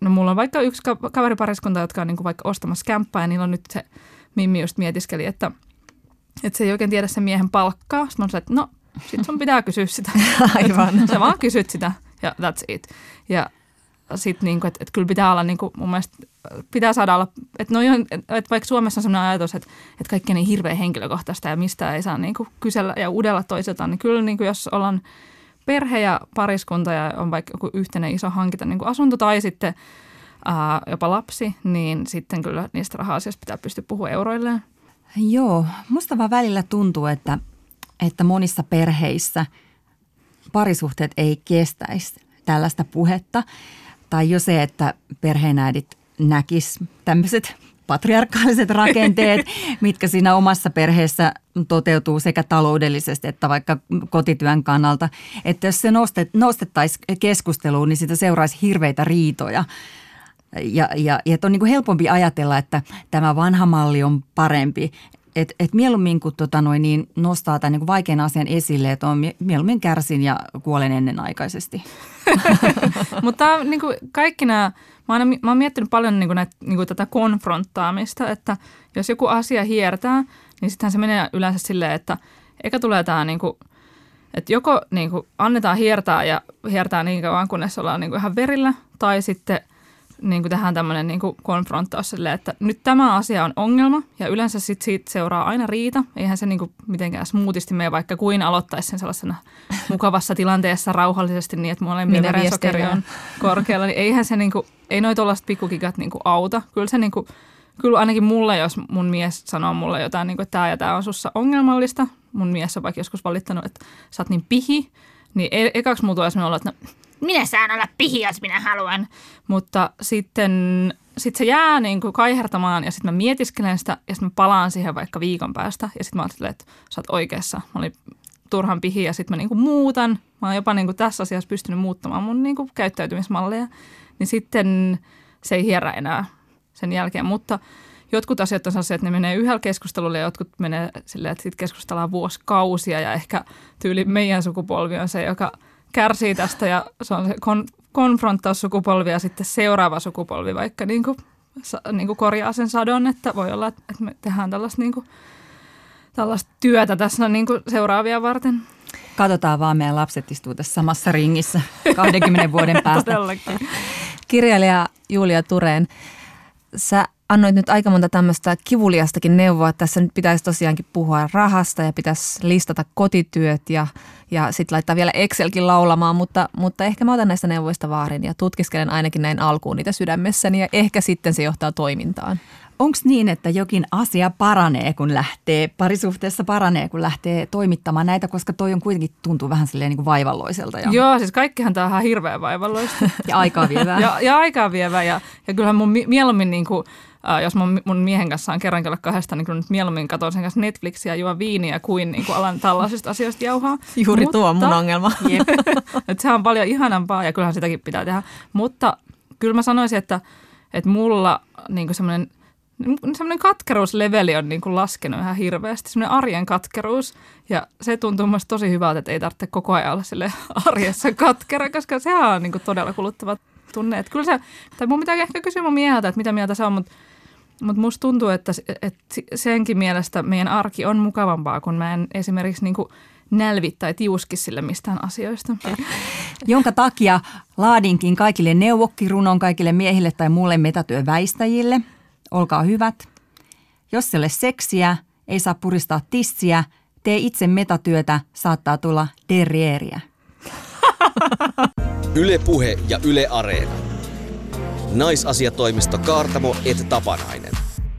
no mulla on vaikka yksi ka- kaveripariskunta, jotka on niinku vaikka ostamassa kämppää ja niillä on nyt se Mimmi just mietiskeli, että, että se ei oikein tiedä sen miehen palkkaa. Sitten mä sanoin, että no, sit sun pitää kysyä sitä. Aivan. Sä vaan kysyt sitä ja that's it. Ja sitten niinku, että et kyllä pitää olla niinku, mun mielestä pitää saada olla, että et, et vaikka Suomessa on sellainen ajatus, että et kaikki on niin hirveän henkilökohtaista ja mistä ei saa niinku kysellä ja udella toiseltaan, niin kyllä niinku, jos ollaan perhe ja pariskunta ja on vaikka joku yhteinen iso hankinta, niin kuin asunto tai sitten ää, jopa lapsi, niin sitten kyllä niistä raha-asioista pitää pystyä puhumaan euroilleen. Joo, musta vaan välillä tuntuu, että, että monissa perheissä parisuhteet ei kestäisi tällaista puhetta. Tai jo se, että perheenäidit näkis tämmöiset patriarkaaliset rakenteet, mitkä siinä omassa perheessä toteutuu sekä taloudellisesti että vaikka kotityön kannalta. Että jos se nostet, nostettaisiin keskusteluun, niin siitä seuraisi hirveitä riitoja. Ja, ja, ja että on niin kuin helpompi ajatella, että tämä vanha malli on parempi. Et, et mieluummin kun tota noin, niin nostaa tämän niin vaikean asian esille, että on mie- mieluummin kärsin ja kuolen ennenaikaisesti. Mutta niin kaikki nämä, mä, aina, mä oon miettinyt paljon niin kuin näitä, niin kuin tätä konfronttaamista, että jos joku asia hiertää, niin sittenhän se menee yleensä silleen, että eikä tulee tämä niin kuin, että joko niin kuin annetaan hiertää ja hiertää niin kauan, kunnes ollaan niin kuin ihan verillä, tai sitten niin kuin tehdään tämmöinen niin kuin konfronttaus silleen, että nyt tämä asia on ongelma ja yleensä sit siitä seuraa aina riita. Eihän se niin kuin mitenkään smoothisti mene, vaikka kuin aloittaisi sen sellaisena mukavassa tilanteessa rauhallisesti niin, että molemmilla verensokeri on korkealla. Niin eihän se niin kuin, ei noi tuollaiset pikkukikat niin kuin auta. Kyllä se niin kuin, kyllä ainakin mulle, jos mun mies sanoo mulle jotain, niin kuin, että tämä ja tämä on sussa ongelmallista. Mun mies on vaikka joskus valittanut, että sä oot niin pihi. Niin e- ekaksi mulla tulee olo, että no, minä saan olla pihi, jos minä haluan. Mutta sitten sit se jää niin kuin kaihertamaan ja sitten mä mietiskelen sitä ja sitten mä palaan siihen vaikka viikon päästä. Ja sitten mä ajattelen, että sä oot oikeassa. Mä olin turhan pihi ja sitten mä niin kuin muutan. Mä oon jopa niin kuin tässä asiassa pystynyt muuttamaan mun niin kuin käyttäytymismalleja. Niin sitten se ei hierrä enää sen jälkeen. Mutta jotkut asiat on sellaisia, että ne menee yhdellä keskustelulla ja jotkut menee silleen, että sitten keskustellaan vuosikausia ja ehkä tyyli meidän sukupolvi on se, joka kärsii tästä ja se on se kon- konfronttaussukupolvi ja sitten seuraava sukupolvi vaikka niin kuin, sa- niin kuin korjaa sen sadon, että voi olla, että me tehdään tällaista, niin kuin, tällaista työtä tässä niin kuin seuraavia varten. Katsotaan vaan, meidän lapset istuu tässä samassa ringissä 20 vuoden päästä. Kirjailija Julia Tureen, sä annoit nyt aika monta tämmöistä kivuliastakin neuvoa, että tässä nyt pitäisi tosiaankin puhua rahasta ja pitäisi listata kotityöt ja, ja sitten laittaa vielä Excelkin laulamaan, mutta, mutta ehkä mä otan näistä neuvoista vaarin ja tutkiskelen ainakin näin alkuun niitä sydämessäni ja ehkä sitten se johtaa toimintaan. Onko niin, että jokin asia paranee, kun lähtee, parisuhteessa paranee, kun lähtee toimittamaan näitä, koska toi on kuitenkin tuntuu vähän silleen niin kuin vaivalloiselta ja, Joo, siis kaikkihan tämä on ihan hirveän vaivalloista. ja aikaa vievää. ja, ja aikaa vievä. Ja, ja kyllähän mun mi- mieluummin, niin kuin, äh, jos mun, mun miehen kanssa on kerran kello kahdesta, niin kyllä nyt mieluummin katson sen kanssa Netflixiä ja juon viiniä kuin, niin kuin alan tällaisista asioista jauhaa. Juuri tuo on mun Mutta- ongelma. Jep. että sehän on paljon ihanampaa ja kyllähän sitäkin pitää tehdä. Mutta kyllä mä sanoisin, että, että mulla niin semmoinen semmoinen katkeruusleveli on niin kuin laskenut ihan hirveästi, semmoinen arjen katkeruus. Ja se tuntuu musta tosi hyvältä, että ei tarvitse koko ajan olla sille arjessa katkera, koska sehän on niin kuin todella kuluttava tunne. Että kyllä se, tai mun pitää ehkä kysyä mun mieheltä, että mitä mieltä se on, mutta mutta musta tuntuu, että, että senkin mielestä meidän arki on mukavampaa, kun mä en esimerkiksi niin kuin nälvi tai tiuski sille mistään asioista. jonka takia laadinkin kaikille neuvokkirunon kaikille miehille tai muulle metatyöväistäjille. Olkaa hyvät. Jos ei ole seksiä, ei saa puristaa tissiä, tee itse metatyötä, saattaa tulla derrieriä. Yle Puhe ja Yle Areena. Naisasiatoimisto Kaartamo et Tapanainen.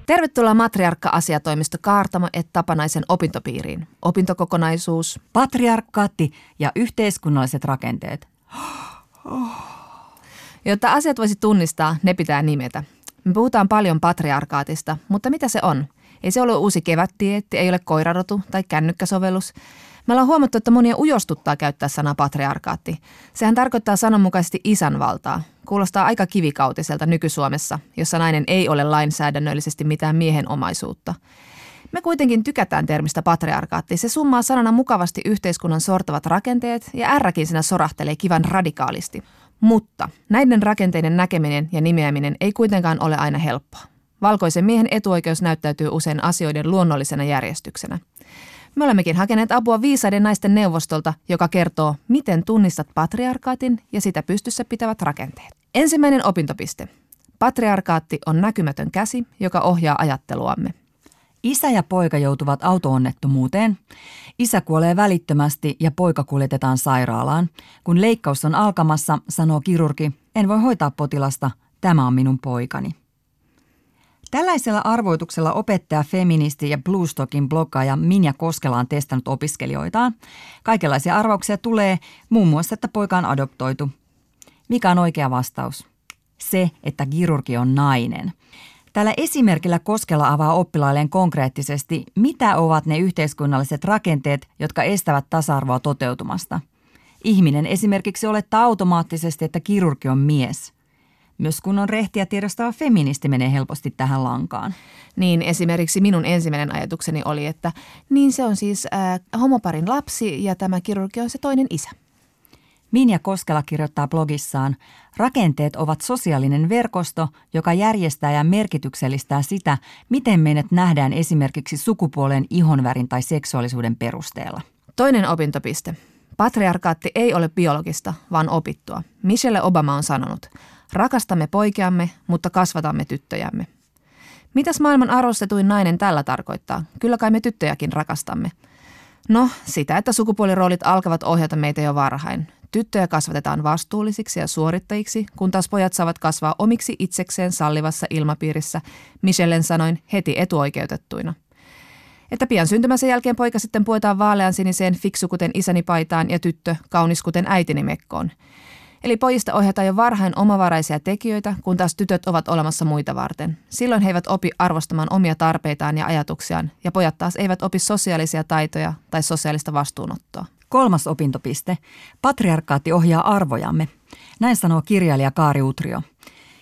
Tervetuloa Matriarkka-asiatoimisto Kaartamo et Tapanaisen opintopiiriin. Opintokokonaisuus. Patriarkaatti ja yhteiskunnalliset rakenteet. Jotta asiat voisi tunnistaa, ne pitää nimetä. Me puhutaan paljon patriarkaatista, mutta mitä se on? Ei se ole uusi kevättietti, ei ole koirarotu tai kännykkäsovellus. Me ollaan huomattu, että monia ujostuttaa käyttää sanaa patriarkaatti. Sehän tarkoittaa sananmukaisesti isänvaltaa. Kuulostaa aika kivikautiselta nyky-Suomessa, jossa nainen ei ole lainsäädännöllisesti mitään miehen omaisuutta. Me kuitenkin tykätään termistä patriarkaatti. Se summaa sanana mukavasti yhteiskunnan sortavat rakenteet ja ärräkin siinä sorahtelee kivan radikaalisti. Mutta näiden rakenteiden näkeminen ja nimeäminen ei kuitenkaan ole aina helppoa. Valkoisen miehen etuoikeus näyttäytyy usein asioiden luonnollisena järjestyksenä. Me olemmekin hakeneet apua viisaiden naisten neuvostolta, joka kertoo, miten tunnistat patriarkaatin ja sitä pystyssä pitävät rakenteet. Ensimmäinen opintopiste. Patriarkaatti on näkymätön käsi, joka ohjaa ajatteluamme. Isä ja poika joutuvat autoonnettomuuteen. Isä kuolee välittömästi ja poika kuljetetaan sairaalaan. Kun leikkaus on alkamassa, sanoo kirurgi, en voi hoitaa potilasta, tämä on minun poikani. Tällaisella arvoituksella opettaja, feministi ja Bluestockin bloggaaja Minja Koskela on testannut opiskelijoitaan. Kaikenlaisia arvauksia tulee, muun muassa, että poika on adoptoitu. Mikä on oikea vastaus? Se, että kirurgi on nainen. Tällä esimerkillä Koskela avaa oppilailleen konkreettisesti, mitä ovat ne yhteiskunnalliset rakenteet, jotka estävät tasa-arvoa toteutumasta. Ihminen esimerkiksi olettaa automaattisesti, että kirurgi on mies. Myös kun on rehtiä tiedostava feministi menee helposti tähän lankaan. Niin esimerkiksi minun ensimmäinen ajatukseni oli, että niin se on siis äh, homoparin lapsi ja tämä kirurgi on se toinen isä. Minja Koskela kirjoittaa blogissaan, rakenteet ovat sosiaalinen verkosto, joka järjestää ja merkityksellistää sitä, miten meidät nähdään esimerkiksi sukupuolen, ihonvärin tai seksuaalisuuden perusteella. Toinen opintopiste. Patriarkaatti ei ole biologista, vaan opittua. Michelle Obama on sanonut, rakastamme poikiamme, mutta kasvatamme tyttöjämme. Mitäs maailman arvostetuin nainen tällä tarkoittaa? Kyllä kai me tyttöjäkin rakastamme. No, sitä, että sukupuoliroolit alkavat ohjata meitä jo varhain. Tyttöjä kasvatetaan vastuullisiksi ja suorittajiksi, kun taas pojat saavat kasvaa omiksi itsekseen sallivassa ilmapiirissä, Michellen sanoin heti etuoikeutettuina. Että pian syntymänsä jälkeen poika sitten puetaan vaalean siniseen fiksu kuten isäni paitaan ja tyttö kaunis kuten äitini mekkoon. Eli pojista ohjataan jo varhain omavaraisia tekijöitä, kun taas tytöt ovat olemassa muita varten. Silloin he eivät opi arvostamaan omia tarpeitaan ja ajatuksiaan, ja pojat taas eivät opi sosiaalisia taitoja tai sosiaalista vastuunottoa. Kolmas opintopiste. Patriarkaatti ohjaa arvojamme. Näin sanoo kirjailija Kaari Utrio.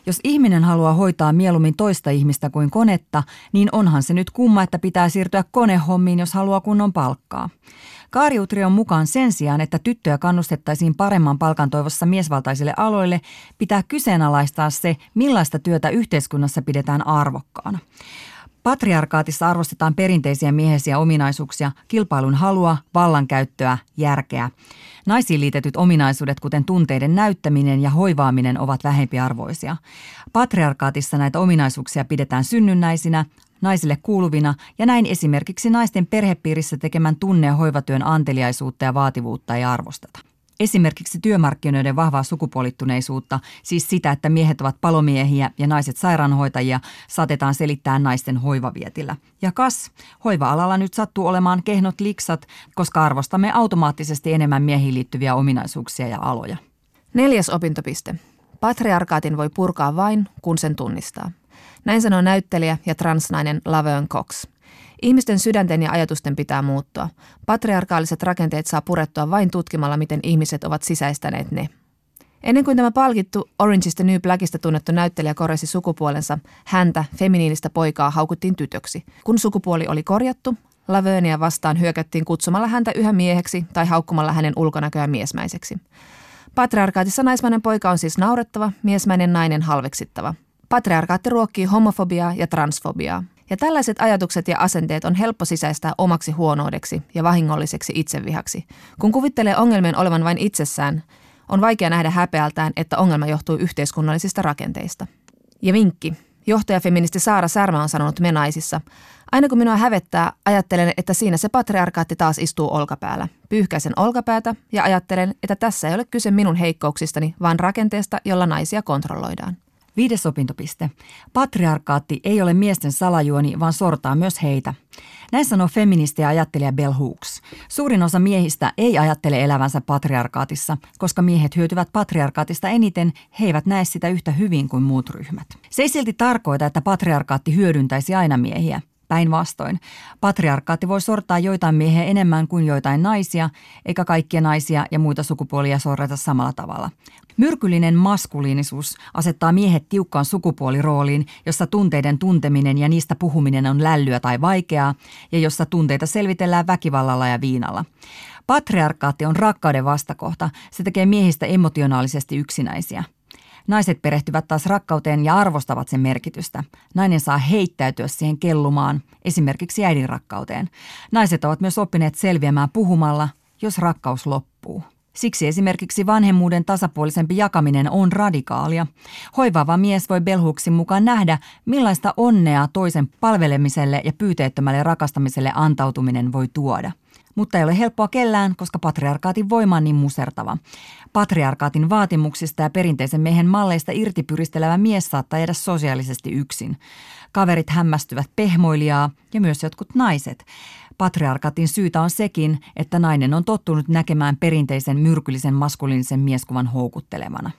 Jos ihminen haluaa hoitaa mieluummin toista ihmistä kuin konetta, niin onhan se nyt kumma, että pitää siirtyä konehommiin, jos haluaa kunnon palkkaa. Kaariutrion mukaan sen sijaan, että tyttöjä kannustettaisiin paremman palkan toivossa miesvaltaisille aloille, pitää kyseenalaistaa se, millaista työtä yhteiskunnassa pidetään arvokkaana. Patriarkaatissa arvostetaan perinteisiä miehisiä ominaisuuksia, kilpailun halua, vallankäyttöä, järkeä. Naisiin liitetyt ominaisuudet, kuten tunteiden näyttäminen ja hoivaaminen, ovat vähempiarvoisia. Patriarkaatissa näitä ominaisuuksia pidetään synnynnäisinä, naisille kuuluvina ja näin esimerkiksi naisten perhepiirissä tekemän tunne- ja hoivatyön anteliaisuutta ja vaativuutta ei arvosteta. Esimerkiksi työmarkkinoiden vahvaa sukupuolittuneisuutta, siis sitä, että miehet ovat palomiehiä ja naiset sairaanhoitajia, saatetaan selittää naisten hoivavietillä. Ja kas, hoiva-alalla nyt sattuu olemaan kehnot liksat, koska arvostamme automaattisesti enemmän miehiin liittyviä ominaisuuksia ja aloja. Neljäs opintopiste. Patriarkaatin voi purkaa vain, kun sen tunnistaa. Näin sanoo näyttelijä ja transnainen Laverne Cox. Ihmisten sydänten ja ajatusten pitää muuttua. Patriarkaaliset rakenteet saa purettua vain tutkimalla, miten ihmiset ovat sisäistäneet ne. Ennen kuin tämä palkittu Orange is the New Blackista tunnettu näyttelijä korjasi sukupuolensa, häntä, feminiinistä poikaa, haukuttiin tytöksi. Kun sukupuoli oli korjattu, Lavernia vastaan hyökättiin kutsumalla häntä yhä mieheksi tai haukkumalla hänen ulkonäköä miesmäiseksi. Patriarkaatissa naismainen poika on siis naurettava, miesmäinen nainen halveksittava. Patriarkaatti ruokkii homofobiaa ja transfobiaa. Ja tällaiset ajatukset ja asenteet on helppo sisäistää omaksi huonoudeksi ja vahingolliseksi itsevihaksi. Kun kuvittelee ongelmien olevan vain itsessään, on vaikea nähdä häpeältään, että ongelma johtuu yhteiskunnallisista rakenteista. Ja vinkki. Johtajafeministi Saara Särmä on sanonut menaisissa. Aina kun minua hävettää, ajattelen, että siinä se patriarkaatti taas istuu olkapäällä. Pyyhkäisen olkapäätä ja ajattelen, että tässä ei ole kyse minun heikkouksistani, vaan rakenteesta, jolla naisia kontrolloidaan. Viides opintopiste. Patriarkaatti ei ole miesten salajuoni, vaan sortaa myös heitä. Näin sanoo feministi ja ajattelija Bell Hooks. Suurin osa miehistä ei ajattele elävänsä patriarkaatissa, koska miehet hyötyvät patriarkaatista eniten, he eivät näe sitä yhtä hyvin kuin muut ryhmät. Se ei silti tarkoita, että patriarkaatti hyödyntäisi aina miehiä. Päinvastoin, patriarkaatti voi sortaa joitain miehiä enemmän kuin joitain naisia, eikä kaikkia naisia ja muita sukupuolia sorreta samalla tavalla. Myrkyllinen maskuliinisuus asettaa miehet tiukkaan sukupuolirooliin, jossa tunteiden tunteminen ja niistä puhuminen on lällyä tai vaikeaa, ja jossa tunteita selvitellään väkivallalla ja viinalla. Patriarkaatti on rakkauden vastakohta, se tekee miehistä emotionaalisesti yksinäisiä – Naiset perehtyvät taas rakkauteen ja arvostavat sen merkitystä. Nainen saa heittäytyä siihen kellumaan, esimerkiksi äidin rakkauteen. Naiset ovat myös oppineet selviämään puhumalla, jos rakkaus loppuu. Siksi esimerkiksi vanhemmuuden tasapuolisempi jakaminen on radikaalia. Hoivaava mies voi Belhuksin mukaan nähdä, millaista onnea toisen palvelemiselle ja pyyteettömälle rakastamiselle antautuminen voi tuoda. Mutta ei ole helppoa kellään, koska patriarkaatin voima on niin musertava. Patriarkaatin vaatimuksista ja perinteisen miehen malleista irtipyristelevä mies saattaa jäädä sosiaalisesti yksin. Kaverit hämmästyvät pehmoilijaa ja myös jotkut naiset. Patriarkaatin syytä on sekin, että nainen on tottunut näkemään perinteisen myrkyllisen maskuliinisen mieskuvan houkuttelevana.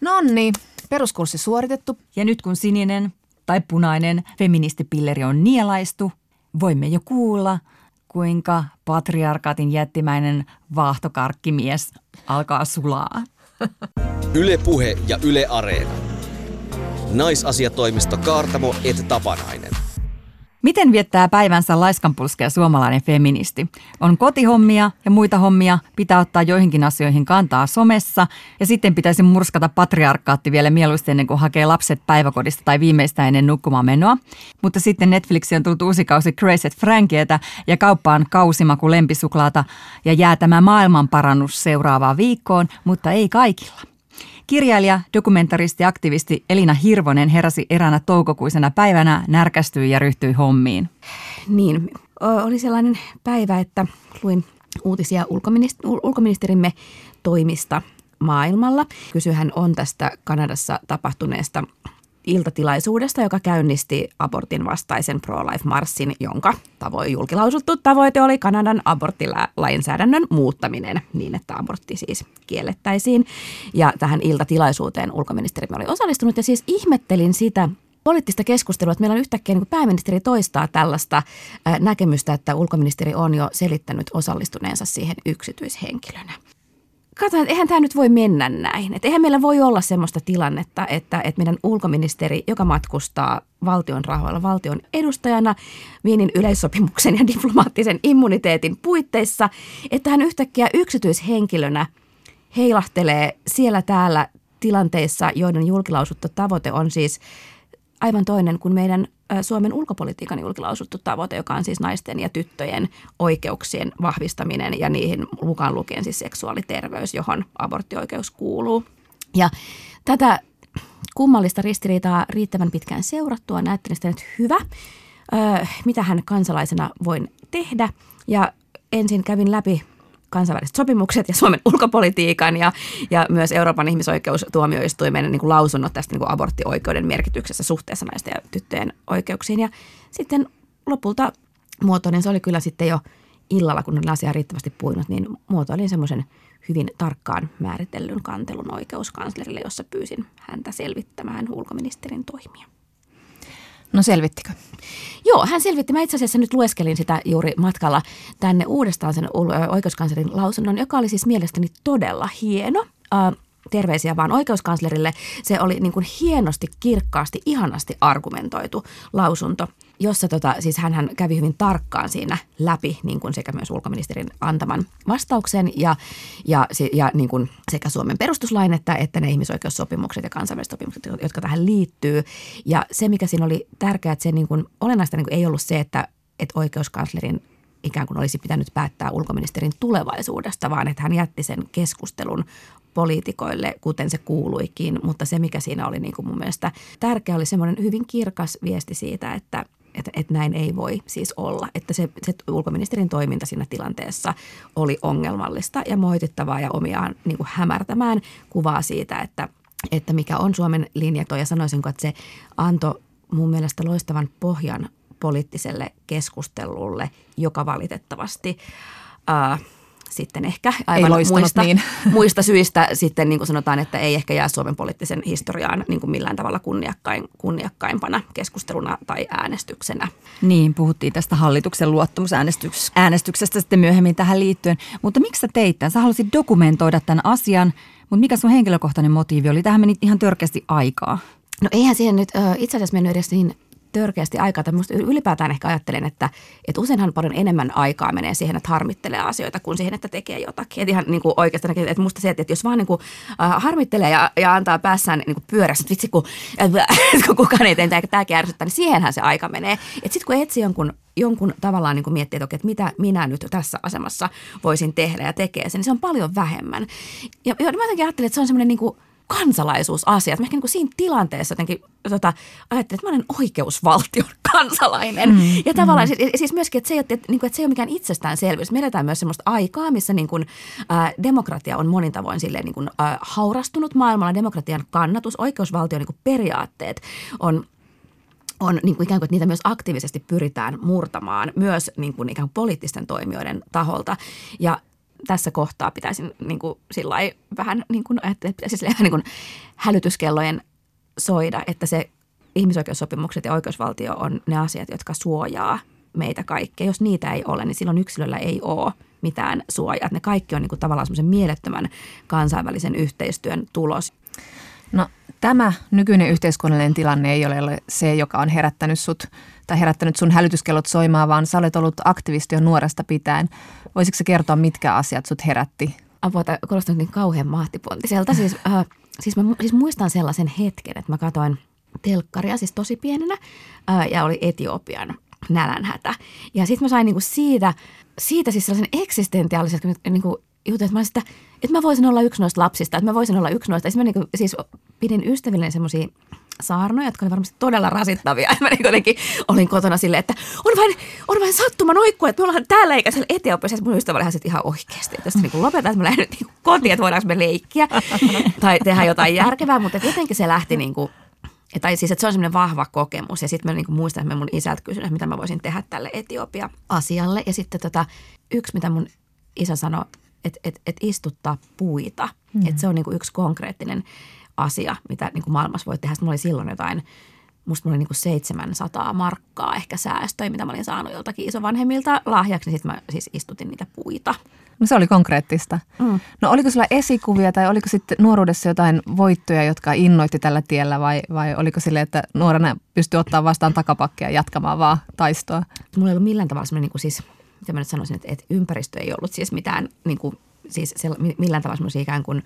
Nonni, peruskurssi suoritettu. Ja nyt kun sininen tai punainen feministipilleri on nielaistu, voimme jo kuulla – kuinka patriarkaatin jättimäinen vaahtokarkkimies alkaa sulaa. Yle Puhe ja Yle Areena. Naisasiatoimisto Kaartamo et Tapanainen. Miten viettää päivänsä laiskanpulskea suomalainen feministi? On kotihommia ja muita hommia, pitää ottaa joihinkin asioihin kantaa somessa ja sitten pitäisi murskata patriarkkaatti vielä mieluusti ennen kuin hakee lapset päiväkodista tai viimeistään ennen nukkumaan menoa. Mutta sitten Netflixiin on tullut uusi kausi Crazy Frankietä ja kauppaan kausimaku lempisuklaata ja jää tämä maailmanparannus seuraavaan viikkoon, mutta ei kaikilla. Kirjailija, dokumentaristi ja aktivisti Elina Hirvonen heräsi eräänä toukokuisena päivänä, närkästyi ja ryhtyi hommiin. Niin, oli sellainen päivä, että luin uutisia ulkoministerimme toimista maailmalla. Kysyhän on tästä Kanadassa tapahtuneesta iltatilaisuudesta, joka käynnisti abortin vastaisen pro-life-marssin, jonka tavoin julkilausuttu tavoite oli Kanadan aborttilainsäädännön muuttaminen niin, että abortti siis kiellettäisiin. Ja tähän iltatilaisuuteen ulkoministerimme oli osallistunut ja siis ihmettelin sitä, poliittista keskustelua, että meillä on yhtäkkiä niin pääministeri toistaa tällaista näkemystä, että ulkoministeri on jo selittänyt osallistuneensa siihen yksityishenkilönä katsotaan, että eihän tämä nyt voi mennä näin. Että eihän meillä voi olla sellaista tilannetta, että, että meidän ulkoministeri, joka matkustaa valtion rahoilla valtion edustajana Viinin yleissopimuksen ja diplomaattisen immuniteetin puitteissa, että hän yhtäkkiä yksityishenkilönä heilahtelee siellä täällä tilanteissa, joiden julkilausuttu tavoite on siis aivan toinen kuin meidän Suomen ulkopolitiikan julkilausuttu tavoite, joka on siis naisten ja tyttöjen oikeuksien vahvistaminen ja niihin mukaan lukien siis seksuaaliterveys, johon aborttioikeus kuuluu. Ja tätä kummallista ristiriitaa riittävän pitkään seurattua näyttelin sitä, että hyvä, mitä hän kansalaisena voin tehdä. Ja ensin kävin läpi kansainväliset sopimukset ja Suomen ulkopolitiikan ja, ja myös Euroopan ihmisoikeustuomioistuimen niin kuin lausunnot tästä niin kuin aborttioikeuden merkityksessä suhteessa naisten ja tyttöjen oikeuksiin. Ja sitten lopulta muotoinen, se oli kyllä sitten jo illalla, kun olin asiaa riittävästi puinut, niin muotoilin semmoisen hyvin tarkkaan määritellyn kantelun oikeuskanslerille, jossa pyysin häntä selvittämään ulkoministerin toimia. No selvittikö? Joo, hän selvitti. Mä itse asiassa nyt lueskelin sitä juuri matkalla tänne uudestaan sen oikeuskanslerin lausunnon, joka oli siis mielestäni todella hieno terveisiä vaan oikeuskanslerille. Se oli niin kuin hienosti, kirkkaasti, ihanasti argumentoitu lausunto, jossa tota, siis hän kävi hyvin tarkkaan siinä läpi niin kuin sekä myös ulkoministerin antaman vastauksen ja, ja, ja niin kuin sekä Suomen perustuslain että, että ne ihmisoikeussopimukset ja kansainväliset sopimukset, jotka tähän liittyy. Ja se, mikä siinä oli tärkeää, että se niin kuin, olennaista niin kuin ei ollut se, että, että oikeuskanslerin ikään kuin olisi pitänyt päättää ulkoministerin tulevaisuudesta, vaan että hän jätti sen keskustelun poliitikoille, kuten se kuuluikin. Mutta se, mikä siinä oli niin kuin mun mielestä tärkeä, oli semmoinen hyvin kirkas viesti siitä, että, että, että näin ei voi siis olla. Että se, se ulkoministerin toiminta siinä tilanteessa oli ongelmallista ja moitittavaa ja omiaan niin kuin hämärtämään kuvaa siitä, että, että mikä on Suomen linja. Ja sanoisinko, että se antoi mun mielestä loistavan pohjan poliittiselle keskustelulle, joka valitettavasti ää, sitten ehkä aivan muista, niin. muista syistä sitten niin kuin sanotaan, että ei ehkä jää Suomen poliittisen historiaan niin kuin millään tavalla kunniakkain, kunniakkaimpana keskusteluna tai äänestyksenä. Niin, puhuttiin tästä hallituksen luottamusäänestyksestä sitten myöhemmin tähän liittyen. Mutta miksi sä teit tämän? Sä halusit dokumentoida tämän asian, mutta mikä sun henkilökohtainen motiivi oli? Tähän meni ihan törkeästi aikaa. No eihän siihen nyt itse asiassa mennyt edes niin törkeästi aikaa. Tai ylipäätään ehkä ajattelen, että, että useinhan paljon enemmän aikaa menee siihen, että harmittelee asioita kuin siihen, että tekee jotakin. Että ihan niin kuin oikeastaan, että musta se, että jos vaan niin kuin, äh, harmittelee ja, ja antaa päässään niin kuin pyörässä, että vitsi kun, äh, kun kukaan ei tee tämäkin ärsyttää, niin siihenhän se aika menee. Että sitten kun etsi jonkun jonkun tavallaan niin kuin miettii, että, okei, että mitä minä nyt tässä asemassa voisin tehdä ja tekee sen, niin se on paljon vähemmän. Ja, jotenkin ajattelin, että se on semmoinen niin kuin – kansalaisuusasia. Mä ehkä niin kuin siinä tilanteessa jotenkin tota, ajattelin, että mä olen oikeusvaltion kansalainen. Mm, ja tavallaan mm. siis, siis myöskin, että se, ei ole, että, niin kuin, että se ei ole mikään itsestäänselvyys. Me eletään myös sellaista aikaa, missä niin kuin, ä, demokratia on monin tavoin silleen, niin kuin, ä, haurastunut maailmalla. Demokratian kannatus, oikeusvaltion niin kuin periaatteet on on niin kuin ikään kuin, että niitä myös aktiivisesti pyritään murtamaan myös niin kuin ikään kuin poliittisten toimijoiden taholta. Ja tässä kohtaa pitäisi niin kuin sillä vähän niin kuin, että pitäisi niin kuin hälytyskellojen soida, että se ihmisoikeussopimukset ja oikeusvaltio on ne asiat, jotka suojaa meitä kaikkea. Jos niitä ei ole, niin silloin yksilöllä ei ole mitään suojaa. Ne kaikki on niin kuin tavallaan semmoisen mielettömän kansainvälisen yhteistyön tulos. No tämä nykyinen yhteiskunnallinen tilanne ei ole se, joka on herättänyt sut tai herättänyt sun hälytyskellot soimaan, vaan sä olet ollut aktivisti jo nuoresta pitäen. Voisitko se kertoa, mitkä asiat sut herätti? Apua, tämä kuulostaa niin kauhean mahtipontiselta. Siis, äh, siis mä siis muistan sellaisen hetken, että mä katsoin telkkaria siis tosi pienenä äh, ja oli Etiopian nälänhätä. Ja sitten mä sain niinku siitä, siitä siis sellaisen eksistentiaalisen niinku, jutun, että mä, sitä, että mä voisin olla yksi noista lapsista, että mä voisin olla yksi noista. Ja mä niinku, siis pidin ystävillinen semmoisia saarnoja, jotka oli varmasti todella rasittavia. Ja mä niin jotenkin olin kotona silleen, että on vain, on vain sattuma noikkua, että me ollaan täällä eikä siellä Etiopiassa. Mun ystävä oli ihan oikeasti, että niin lopetan, että mä lähden niin kotiin, että voidaanko me leikkiä tai tehdä jotain järkevää. Mutta jotenkin se lähti niin kuin, tai siis, että se on semmoinen vahva kokemus. Ja sitten mä niin muistan, että mä mun isältä kysyin, että mitä mä voisin tehdä tälle Etiopia-asialle. Ja sitten tota, yksi, mitä mun isä sanoi, että, että, että istuttaa puita. Mm. Että se on niin kuin yksi konkreettinen asia, mitä niin kuin maailmassa voi tehdä. Sitten mulla oli silloin jotain, musta mulla oli niin kuin 700 markkaa ehkä säästöjä, mitä mä olin saanut joltakin isovanhemmilta lahjaksi, niin sitten mä siis istutin niitä puita. No se oli konkreettista. Mm. No oliko sulla esikuvia tai oliko sitten nuoruudessa jotain voittoja, jotka innoitti tällä tiellä vai, vai oliko sille, että nuorena pystyi ottaa vastaan takapakkia ja jatkamaan vaan taistoa? Mulla ei ollut millään tavalla semmoinen niin kuin siis, mitä mä nyt sanoisin, että, että ympäristö ei ollut siis mitään niin kuin, siis millään tavalla semmoisia ikään kuin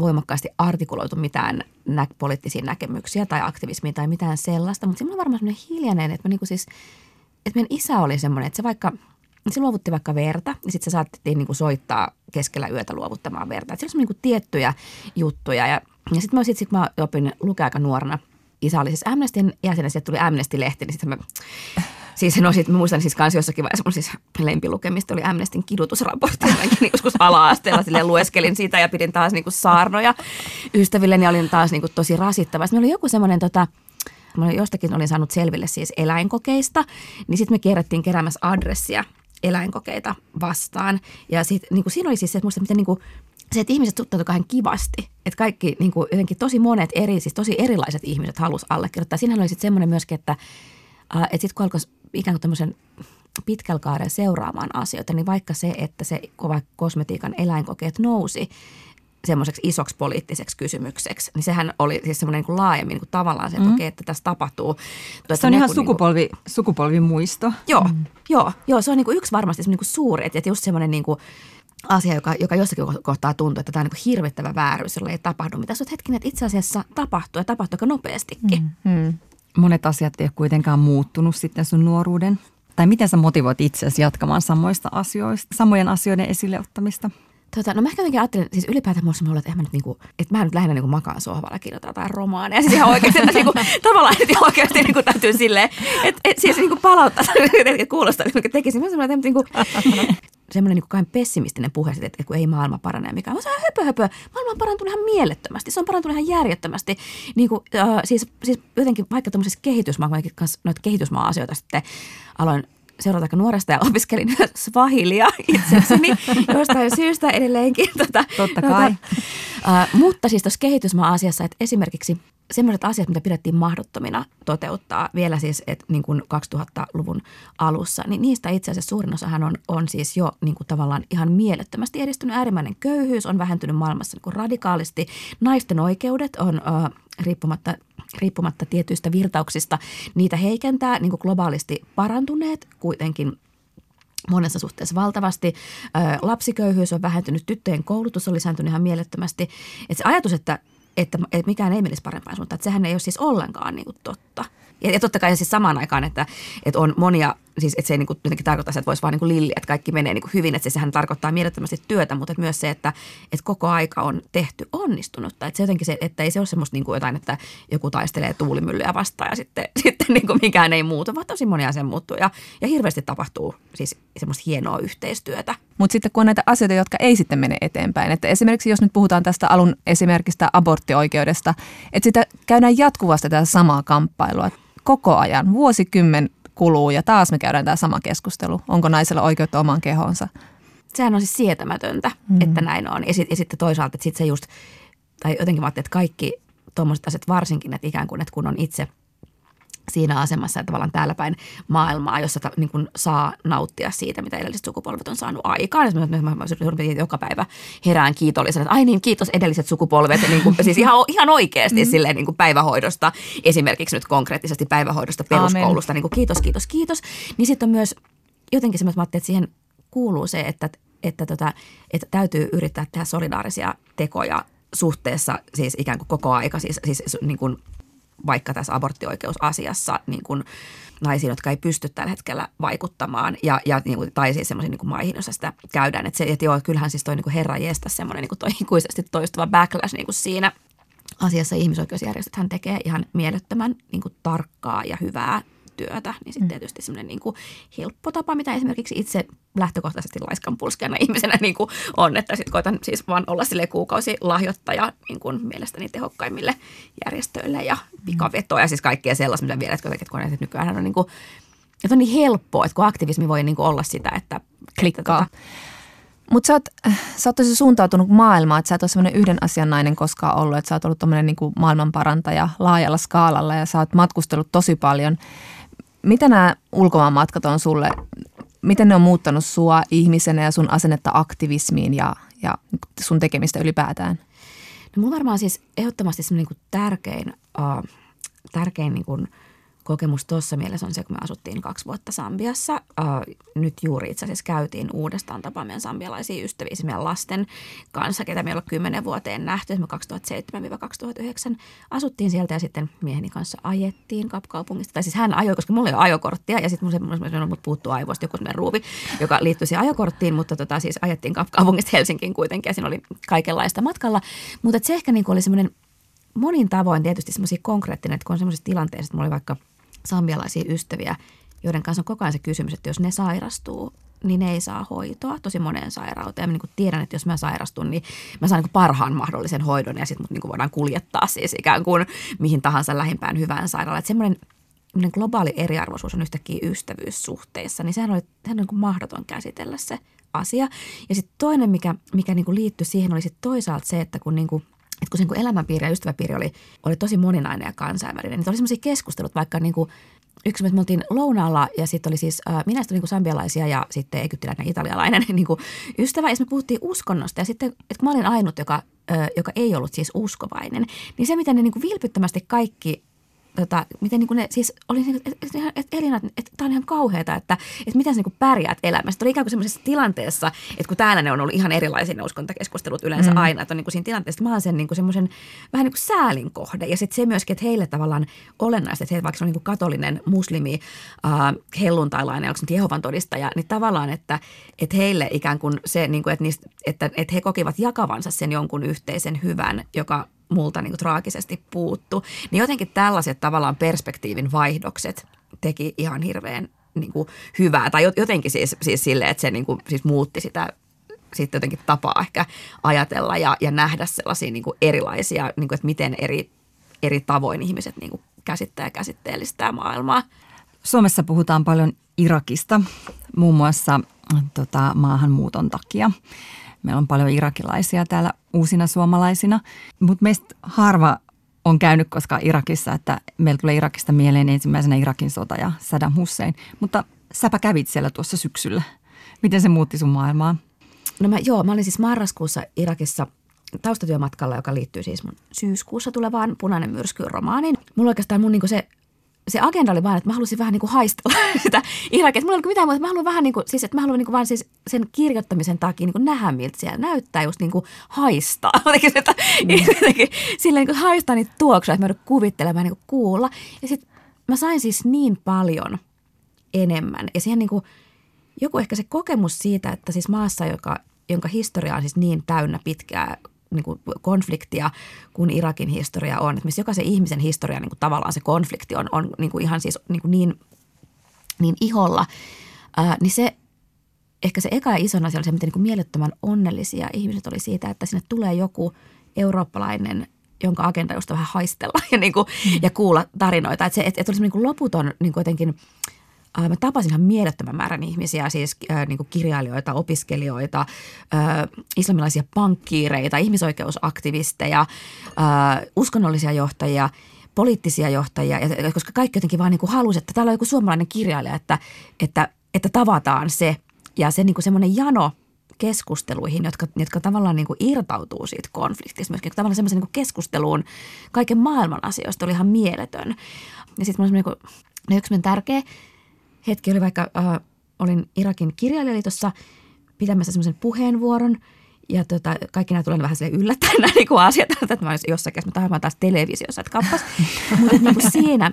voimakkaasti artikuloitu mitään nä- poliittisia näkemyksiä tai aktivismia tai mitään sellaista, mutta siinä on varmaan semmoinen hiljainen, että, niinku siis, että meidän isä oli semmoinen, että se vaikka se luovutti vaikka verta ja sitten se saatettiin niinku soittaa keskellä yötä luovuttamaan verta. Että se oli niinku tiettyjä juttuja ja, ja sitten mä, sit, sit mä opin lukea aika nuorena. Isä oli siis Amnestyn jäsen ja tuli Amnesty-lehti, niin sitten mä Siis no sit muistan siis kans jossakin vaiheessa mun siis lempilukemista oli Amnestin kidutusraportti. niin joskus ala-asteella silleen lueskelin sitä ja pidin taas niinku saarnoja ystävilleni olin taas niinku tosi rasittava. Sitten oli joku semmoinen tota, Mä jostakin olin saanut selville siis eläinkokeista, niin sitten me kierrettiin keräämässä adressia eläinkokeita vastaan. Ja sit, niin kuin siinä oli siis se, että miten niin kuin, se, että ihmiset suhtautuivat kauhean kivasti. Että kaikki niin kuin, jotenkin tosi monet eri, siis tosi erilaiset ihmiset halusi allekirjoittaa. Siinähän oli sitten semmoinen myöskin, että, että sitten kun alkoi ikään kuin tämmöisen pitkällä kaaren seuraamaan asioita, niin vaikka se, että se kova kosmetiikan eläinkokeet nousi semmoiseksi isoksi poliittiseksi kysymykseksi, niin sehän oli siis semmoinen niin laajemmin niin kuin tavallaan se, että mm. okei, että tässä tapahtuu. Se on ihan sukupolvi, niin kuin, sukupolvimuisto. Joo, mm. joo, joo, se on niin kuin yksi varmasti niin kuin suuri, että just semmoinen niin kuin, asia, joka, joka jossakin kohtaa tuntuu, että tämä on niin hirvittävä vääryys, jolla ei tapahdu. Mitä sä hetkinen, että itse asiassa tapahtuu ja tapahtuu aika nopeastikin. Mm. Mm monet asiat ei ole kuitenkaan muuttunut sitten sun nuoruuden? Tai miten sä motivoit itseäsi jatkamaan samoista asioista, samojen asioiden esille ottamista? Tota, no mä ehkä jotenkin ajattelin, siis ylipäätään mulla on että, mä nyt niinku, että mä nyt lähinnä niinku makaan sohvalla kirjoitan jotain romaaneja. Siis ihan oikeasti, että niinku, tavallaan että oikeasti niinku täytyy silleen, että et, siis niinku palauttaa, että kuulostaa, että tekisin. Mä sanoin, että niinku, semmoinen niin kuin pessimistinen puhe, että, että kun ei maailma parane, mikä on se on höpö, höpö. Maailma on parantunut ihan mielettömästi, se on parantunut ihan järjettömästi. Niin kuin, äh, siis, siis jotenkin vaikka tämmöisessä kehitysmaa, kanssa noita kehitysmaa-asioita sitten aloin seurata aika nuoresta ja opiskelin swahilia itsessäni jostain syystä edelleenkin. Tota, Totta kai. Tota, uh, mutta siis tuossa kehitysmaa-asiassa, että esimerkiksi semmoiset asiat, mitä pidettiin mahdottomina toteuttaa vielä siis et niin kuin 2000-luvun alussa, niin niistä itse asiassa suurin osahan on, on siis jo niin kuin tavallaan ihan mielettömästi edistynyt. Äärimmäinen köyhyys on vähentynyt maailmassa niin kuin radikaalisti. Naisten oikeudet on uh, riippumatta riippumatta tietyistä virtauksista, niitä heikentää niin kuin globaalisti parantuneet kuitenkin monessa suhteessa valtavasti. Lapsiköyhyys on vähentynyt, tyttöjen koulutus on lisääntynyt ihan mielettömästi. Et se ajatus, että, että, että mikään ei menisi parempaan suuntaan, että sehän ei ole siis ollenkaan niin kuin totta. Ja, ja totta kai siis samaan aikaan, että, että on monia siis että se ei niin kuin, jotenkin tarkoita että voisi vaan niin lilli, että kaikki menee niin hyvin, että se, sehän tarkoittaa mielettömästi työtä, mutta että myös se, että, että koko aika on tehty onnistunutta. Että se jotenkin se, että ei se ole semmoista niin jotain, että joku taistelee tuulimyllyä vastaan ja sitten, sitten niin mikään ei muutu, vaan tosi moni asia muuttuu ja, ja hirveästi tapahtuu siis semmoista hienoa yhteistyötä. Mutta sitten kun on näitä asioita, jotka ei sitten mene eteenpäin, että esimerkiksi jos nyt puhutaan tästä alun esimerkistä aborttioikeudesta, että sitä käydään jatkuvasti tätä samaa kamppailua koko ajan, vuosikymmen kuluu ja taas me käydään tämä sama keskustelu. Onko naisella oikeutta omaan kehonsa? Sehän on siis sietämätöntä, mm. että näin on. Ja, sit, ja sitten toisaalta, että sit se just, tai jotenkin mä että kaikki tuommoiset asiat varsinkin, että ikään kuin, että kun on itse – siinä asemassa, että tavallaan täällä päin maailmaa, jossa ta, niin kuin saa nauttia siitä, mitä edelliset sukupolvet on saanut aikaan. Ja mä, mä, mä, mä joka päivä herään kiitollisena, että ai niin, kiitos edelliset sukupolvet, niin kuin, siis ihan, ihan oikeasti mm. silleen, niin kuin päivähoidosta, esimerkiksi nyt konkreettisesti päivähoidosta, peruskoulusta, niin kuin, kiitos, kiitos, kiitos. Niin sitten on myös jotenkin semmoista, että siihen kuuluu se, että, että, tota, että täytyy yrittää tehdä solidaarisia tekoja suhteessa siis ikään kuin koko aika, siis, siis niin kuin vaikka tässä aborttioikeusasiassa niin kuin naisiin, jotka ei pysty tällä hetkellä vaikuttamaan, ja, ja niin kuin, tai siis semmoisiin niin maihin, joissa sitä käydään. Että, se, että joo, kyllähän siis toi niin kuin herra jestä semmoinen niin kuin toi ikuisesti toistuva backlash niin kuin siinä asiassa ihmisoikeusjärjestöt hän tekee ihan mielettömän niin kuin tarkkaa ja hyvää työtä, niin sitten mm. tietysti semmoinen niin kuin helppo tapa, mitä esimerkiksi itse lähtökohtaisesti laiskan pulskeana ihmisenä niin kuin on, että sitten koitan siis vaan olla sille kuukausi lahjoittaja niin kuin mielestäni tehokkaimmille järjestöille ja mm. pikavetoja, siis kaikkea sellaista, mitä vielä, että kun nykyään on niin kuin, että on niin helppoa, että kun aktivismi voi niin kuin olla sitä, että klikkaa. Että, mutta sä, oot, sä oot tosi suuntautunut maailmaan, että sä et ole semmoinen yhden asian nainen koskaan ollut, että sä oot ollut tämmöinen niin maailmanparantaja laajalla skaalalla ja sä oot matkustellut tosi paljon – mitä nämä ulkomaanmatkat on sulle, miten ne on muuttanut sua ihmisenä ja sun asennetta aktivismiin ja, ja sun tekemistä ylipäätään? No mulla varmaan siis ehdottomasti semmoinen niin tärkein, uh, tärkein niin kuin – kokemus tuossa mielessä on se, kun me asuttiin kaksi vuotta Sambiassa. Uh, nyt juuri itse asiassa käytiin uudestaan tapaa meidän sambialaisia ystäviä, siis meidän lasten kanssa, ketä me ei ole kymmenen vuoteen nähty. Me 2007-2009 asuttiin sieltä ja sitten mieheni kanssa ajettiin kapkaupungista. Tai siis hän ajoi, koska mulla ei ole ajokorttia ja sitten mulla mut puuttuu aivoista joku ruuvi, joka liittyi siihen ajokorttiin, mutta tota, siis ajettiin kapkaupungista Helsinkiin kuitenkin ja siinä oli kaikenlaista matkalla. Mutta se ehkä niin oli semmoinen monin tavoin tietysti semmoisia konkreettinen, että kun on semmoisessa tilanteessa, että mulla oli vaikka – sambialaisia ystäviä, joiden kanssa on koko ajan se kysymys, että jos ne sairastuu, niin ne ei saa hoitoa tosi moneen sairauteen. Mä niin tiedän, että jos mä sairastun, niin mä saan niin parhaan mahdollisen hoidon ja sitten mut niin voidaan kuljettaa siis ikään kuin mihin tahansa lähimpään hyvään sairaalaan. Että semmoinen globaali eriarvoisuus on yhtäkkiä ystävyyssuhteissa, niin sehän oli, sehän oli niin kuin mahdoton käsitellä se asia. Ja sitten toinen, mikä, mikä niin kuin liittyi siihen, oli sitten toisaalta se, että kun niin kuin – että kun kun elämänpiiri ja ystäväpiiri oli, oli tosi moninainen ja kansainvälinen, niin oli semmoisia keskustelut vaikka niin kuin yksi, me oltiin lounaalla ja sitten oli siis, äh, minä sitten niin sambialaisia ja sitten egyptiläinen italialainen niin kuin ystävä. Ja me puhuttiin uskonnosta ja sitten, että kun mä olin ainut, joka, äh, joka ei ollut siis uskovainen, niin se, miten ne niin kuin vilpittömästi kaikki tota, miten niin kuin ne siis oli, että et, Elina, että et, tämä on ihan kauheata, että et miten sä niin pärjäät elämässä. Oli ikään kuin semmoisessa tilanteessa, että kun täällä ne on ollut ihan erilaisia ne uskontakeskustelut yleensä mm. aina, että on niin kuin siinä tilanteessa, että mä oon sen niin kuin semmoisen vähän niin kuin säälin kohde. Ja sitten se myöskin, että heille tavallaan olennaista, että he, vaikka se on niin kuin katolinen, muslimi, äh, helluntailainen, onko se Jehovan todistaja, niin tavallaan, että, että heille ikään kuin se, niin kuin, että, niistä, että, että he kokivat jakavansa sen jonkun yhteisen hyvän, joka multa niin kuin traagisesti puuttu. Niin jotenkin tällaiset tavallaan perspektiivin vaihdokset teki ihan hirveän niin kuin hyvää. Tai jotenkin siis, siis silleen, että se niin kuin, siis muutti sitä sitten jotenkin tapaa ehkä ajatella ja, ja nähdä sellaisia niin kuin erilaisia, niin kuin, että miten eri, eri tavoin ihmiset niin kuin käsittää ja käsitteellistää maailmaa. Suomessa puhutaan paljon Irakista, muun muassa tota, maahanmuuton takia. Meillä on paljon irakilaisia täällä uusina suomalaisina, mutta meistä harva on käynyt koskaan Irakissa, että meillä tulee Irakista mieleen ensimmäisenä Irakin sota ja Saddam Hussein. Mutta säpä kävit siellä tuossa syksyllä. Miten se muutti sun maailmaa? No mä, joo, mä olin siis marraskuussa Irakissa taustatyömatkalla, joka liittyy siis mun syyskuussa tulevaan Punainen myrsky romaaniin. Mulla oikeastaan mun niinku se se agenda oli vaan, että mä halusin vähän niin kuin haistella sitä Irakia. Mulla ei ollut mitään muuta, mä haluan vähän niin kuin, siis, että mä haluan niin kuin vaan siis sen kirjoittamisen takia niin kuin nähdä, miltä siellä näyttää, just niin kuin haistaa. Jotenkin, että, mm. jotenkin, silleen niin kuin haistaa niitä tuoksuja, että mä joudun kuvittelemaan niin kuin kuulla. Ja sitten mä sain siis niin paljon enemmän. Ja siihen niin kuin, joku ehkä se kokemus siitä, että siis maassa, joka, jonka historia on siis niin täynnä pitkää niin kuin konfliktia kuin Irakin historia on. Että missä jokaisen ihmisen historia niin kuin tavallaan se konflikti on, on niin kuin ihan siis niin, kuin niin, niin iholla, ää, niin se ehkä se eka ja iso asia oli se, miten niin kuin mielettömän onnellisia ihmiset oli siitä, että sinne tulee joku eurooppalainen jonka agenda josta vähän haistella ja, niin kuin, mm. ja kuulla tarinoita. Että se että, että olisi niin kuin loputon niin kuin jotenkin – Äh, mä tapasin ihan mielettömän määrän ihmisiä, siis äh, niin kirjailijoita, opiskelijoita, äh, islamilaisia pankkiireita, ihmisoikeusaktivisteja, äh, uskonnollisia johtajia, poliittisia johtajia, koska kaikki jotenkin vaan niin kuin halusi, että täällä on joku suomalainen kirjailija, että, että, että tavataan se. Ja se niin semmoinen jano keskusteluihin, jotka, jotka tavallaan niin kuin irtautuu siitä konfliktista, myöskin tavallaan semmoisen niin keskusteluun kaiken maailman asioista oli ihan mieletön. Ja sitten niin yksi tärkeä – hetki oli vaikka, äh, olin Irakin kirjailijaliitossa pitämässä semmoisen puheenvuoron ja tota, kaikki nämä tulee vähän sille yllättäen nämä niin asiat, että mä olisin jossakin, mä taas televisiossa, että kappas. Mutta niin siinä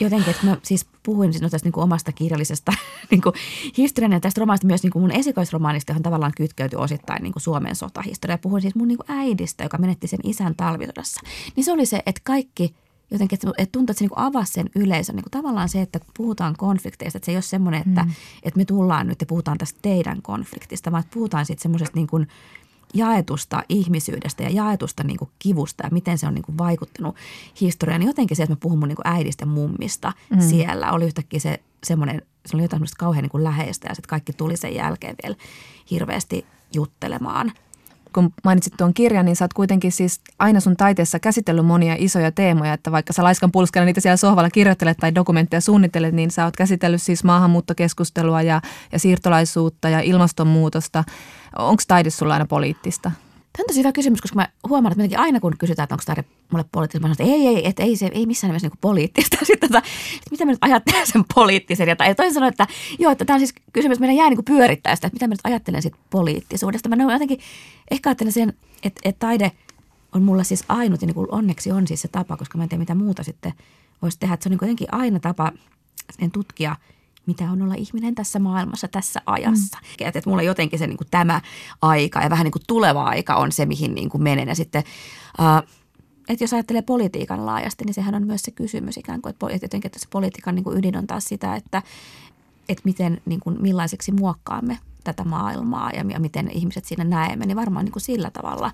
jotenkin, että mä siis puhuin siis no tästä niin kuin omasta kirjallisesta niin kuin historian ja tästä romaanista myös niin kuin mun esikoisromaanista, johon tavallaan kytkeytyi osittain niin kuin Suomen sotahistoria. Puhuin siis mun niin kuin äidistä, joka menetti sen isän talvisodassa. Niin se oli se, että kaikki – jotenkin, että, että tuntuu, että se niin avasi sen yleisön. Niin tavallaan se, että puhutaan konflikteista, että se ei ole semmoinen, että, mm. että me tullaan nyt ja puhutaan tästä teidän konfliktista, vaan että puhutaan sitten semmoisesta niin kuin jaetusta ihmisyydestä ja jaetusta niin kuin kivusta ja miten se on niin kuin vaikuttanut historiaan. Niin jotenkin se, että mä puhun mun niin kuin äidistä mummista mm. siellä, oli yhtäkkiä se semmoinen, se oli jotain semmoista kauhean niin kuin läheistä ja sitten kaikki tuli sen jälkeen vielä hirveästi juttelemaan – kun mainitsit tuon kirjan, niin sä oot kuitenkin siis aina sun taiteessa käsitellyt monia isoja teemoja, että vaikka sä laiskan pulskana niitä siellä sohvalla kirjoittelet tai dokumentteja suunnittelet, niin sä oot käsitellyt siis maahanmuuttokeskustelua ja, ja siirtolaisuutta ja ilmastonmuutosta. Onko taide sulla aina poliittista? Tämä on tosi hyvä kysymys, koska mä huomaan, että aina kun kysytään, että onko taide mulle poliittista, mä sanon, että ei, ei, että ei, se, ei missään nimessä niin poliittista. Sitten tota, että mitä mä nyt ajattelen sen poliittisen. Ja toisin sanoen, että joo, että tämä on siis kysymys, meidän jää niin pyörittää sitä, että mitä mä nyt ajattelen siitä poliittisuudesta. Mä jotenkin ehkä ajattelen sen, että, että taide on mulla siis ainut ja niin onneksi on siis se tapa, koska mä en tiedä mitä muuta sitten voisi tehdä. Että se on niin jotenkin aina tapa tutkia – mitä on olla ihminen tässä maailmassa, tässä ajassa. Mm. Että, että mulla jotenkin se niin kuin tämä aika ja vähän niin kuin tuleva aika on se, mihin niin kuin menen. Ja sitten, uh, että jos ajattelee politiikan laajasti, niin sehän on myös se kysymys ikään kuin, että jotenkin että se politiikan niin kuin ydin on taas sitä, että, että miten, niin kuin, millaiseksi muokkaamme tätä maailmaa ja miten ihmiset siinä näemme, niin varmaan niin kuin sillä tavalla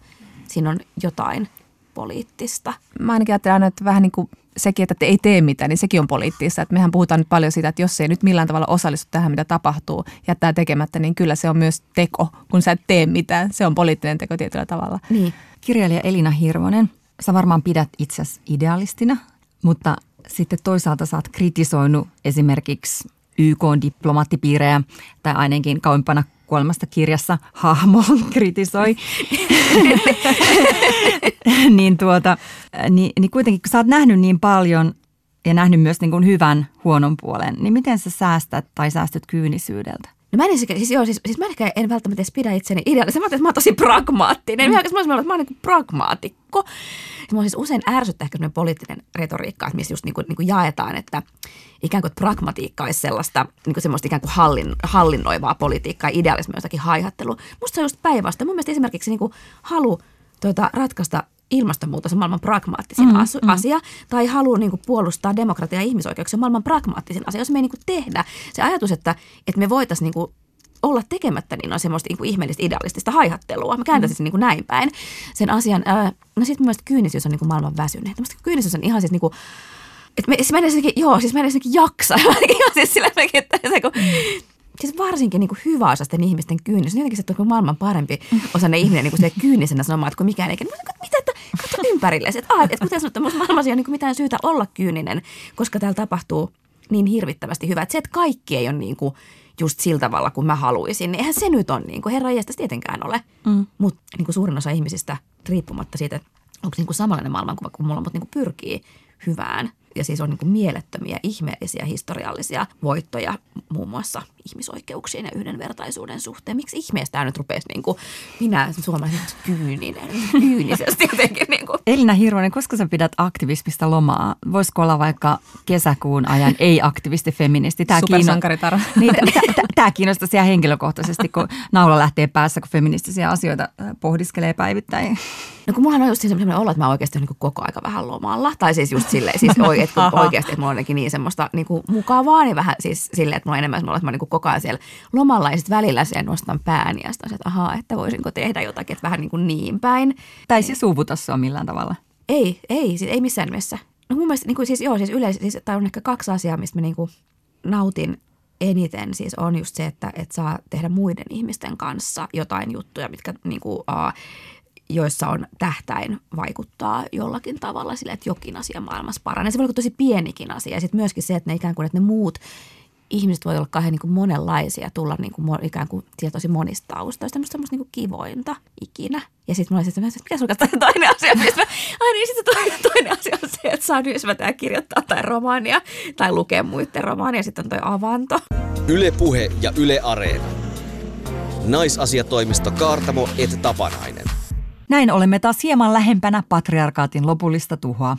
siinä on jotain poliittista. Mä ainakin ajattelen aina, että vähän niin kuin sekin, että te ei tee mitään, niin sekin on poliittista. Että mehän puhutaan nyt paljon siitä, että jos ei nyt millään tavalla osallistu tähän, mitä tapahtuu, jättää tekemättä, niin kyllä se on myös teko, kun sä et tee mitään. Se on poliittinen teko tietyllä tavalla. Niin. Kirjailija Elina Hirvonen, sä varmaan pidät itsesi idealistina, mutta sitten toisaalta sä oot kritisoinut esimerkiksi YK-diplomaattipiirejä tai ainakin kauempana kuolemasta kirjassa hahmo kritisoi, niin, tuota, niin, niin kuitenkin kun sä oot nähnyt niin paljon ja nähnyt myös niin kuin hyvän huonon puolen, niin miten sä säästät tai säästyt kyynisyydeltä? No mä en, siis, joo, siis, siis mä ehkä en välttämättä edes pidä itseni ideaalisesti. Mä, että mä oon tosi pragmaattinen. Mm. Mä, mä, mä, mä oon niin pragmaatikko. Mä siis usein ärsyttää ehkä poliittinen retoriikka, missä just niin kuin, niin kuin jaetaan, että ikään kuin että pragmatiikka olisi sellaista niin kuin semmoista ikään kuin hallin, hallinnoivaa politiikkaa, idealismi jostakin haihattelu. Musta se on just päinvastoin. Mun mielestä esimerkiksi niin kuin halu tuota, ratkaista ilmastonmuutos on maailman pragmaattisin mm, asu, mm. asia, tai haluaa niin kuin, puolustaa demokratiaa ja ihmisoikeuksia maailman pragmaattisin asia, jos me ei niin kuin, tehdä se ajatus, että, että me voitaisiin niin kuin, olla tekemättä, niin on semmoista niin kuin ihmeellistä idealistista haihattelua. Mä kääntäisin mm. niin kuin näin päin sen asian. Ää, no sitten mun mielestä kyynisyys on niin kuin maailman väsyneet. Mielestäni kyynisyys on ihan siis niin kuin, että me, siis mä en joo, siis mä en jaksa. ihan siis sillä että se, kun, siis varsinkin niin hyvä osasten ihmisten kyynis. Jotenkin se on maailman parempi osa ihminen niin se kyynisenä sanomaan, että kun mikään ei. Mitä, että katso ympärille. Että, ah, että kuten sanottu, maailmassa ei ole niin mitään syytä olla kyyninen, koska täällä tapahtuu niin hirvittävästi hyvää. Että se, että kaikki ei ole niin kuin just sillä tavalla kuin mä haluaisin, niin eihän se nyt ole niin kuin herra tietenkään ole. Mm. Mutta niin suurin osa ihmisistä, riippumatta siitä, että onko niin kuin samanlainen maailmankuva kuin mulla, mutta niin kuin pyrkii hyvään – ja siis on niin kuin mielettömiä, ihmeellisiä historiallisia voittoja muun muassa ihmisoikeuksien ja yhdenvertaisuuden suhteen. Miksi ihmeestä tämä nyt rupesi niin kuin, minä suomalaisen kyyninen, kyynisesti jotenkin. Niin kuin. Elina Hirvonen, koska sä pidät aktivismista lomaa? Voisiko olla vaikka kesäkuun ajan ei-aktivisti feministi? Tämä Supersankaritar. Niin, tämä kiinnostaa ihan henkilökohtaisesti, kun naula lähtee päässä, kun feministisiä asioita pohdiskelee päivittäin. No kun mulla on just sellainen olo, että mä oikeasti niin koko aika vähän lomalla. Tai siis just silleen, siis oikeasti, että mulla on niin semmoista niin kuin mukavaa, niin vähän siis silleen, että mulla on enemmän semmoista, että mä niin koko ajan siellä lomalla ja sitten välillä sen nostan pääni ja sitten että ahaa, että voisinko tehdä jotakin, että vähän niin, kuin niin päin. Tai se suuvuta sua millään tavalla? Ei, ei, siis ei missään nimessä. No mun mielestä niin kuin siis, joo, siis yleensä, siis, tai on ehkä kaksi asiaa, mistä mä niin kuin nautin eniten siis on just se, että, että saa tehdä muiden ihmisten kanssa jotain juttuja, mitkä niin kuin, uh, joissa on tähtäin vaikuttaa jollakin tavalla sille, että jokin asia maailmassa paranee. Se voi olla tosi pienikin asia. Ja sitten myöskin se, että ne ikään kuin, että ne muut ihmiset voi olla kauhean niin kuin monenlaisia, tulla niin kuin ikään kuin tosi monista taustoista, semmoista, semmoista niin kivointa ikinä. Ja sitten mulla oli se, että mikä sun toinen asia, mistä mä, ai niin, sitten toinen, toinen asia on se, että saa yhdessä kirjoittaa tai romaania tai lukea muiden romaania, sitten on toi avanto. Yle Puhe ja Yle Areena. Naisasiatoimisto Kaartamo et Tapanainen. Näin olemme taas hieman lähempänä patriarkaatin lopullista tuhoa.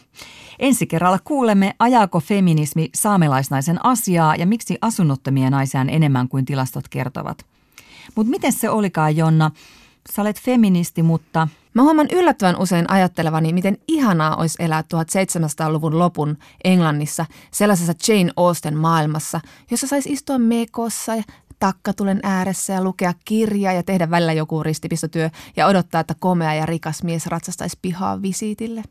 Ensi kerralla kuulemme, ajaako feminismi saamelaisnaisen asiaa ja miksi asunnottomia naisia on enemmän kuin tilastot kertovat. Mutta miten se olikaan, Jonna? Sä olet feministi, mutta... Mä huomaan yllättävän usein ajattelevani, miten ihanaa olisi elää 1700-luvun lopun Englannissa sellaisessa Jane Austen maailmassa, jossa saisi istua mekossa ja takkatulen ääressä ja lukea kirjaa ja tehdä välillä joku ristipistotyö ja odottaa, että komea ja rikas mies ratsastaisi pihaa visiitille.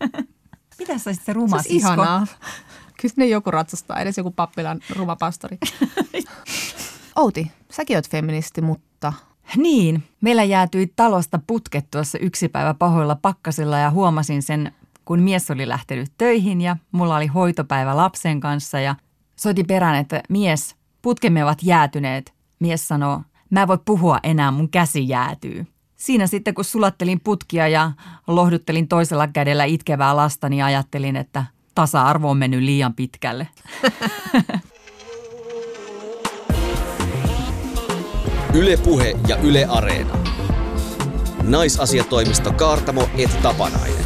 Mitä sä se ruma se ihanaa. Kyllä ne joku ratsastaa, edes joku pappilan ruma pastori. Outi, säkin oot feministi, mutta... Niin, meillä jäätyi talosta putket tuossa yksi päivä pahoilla pakkasilla ja huomasin sen, kun mies oli lähtenyt töihin ja mulla oli hoitopäivä lapsen kanssa ja soitin perään, että mies, putkemme ovat jäätyneet. Mies sanoo, mä en voi puhua enää, mun käsi jäätyy. Siinä sitten kun sulattelin putkia ja lohduttelin toisella kädellä itkevää lasta, niin ajattelin, että tasa-arvo on mennyt liian pitkälle. Ylepuhe ja Yle Areena. Naisasiatoimisto Kaartamo et Tapanainen.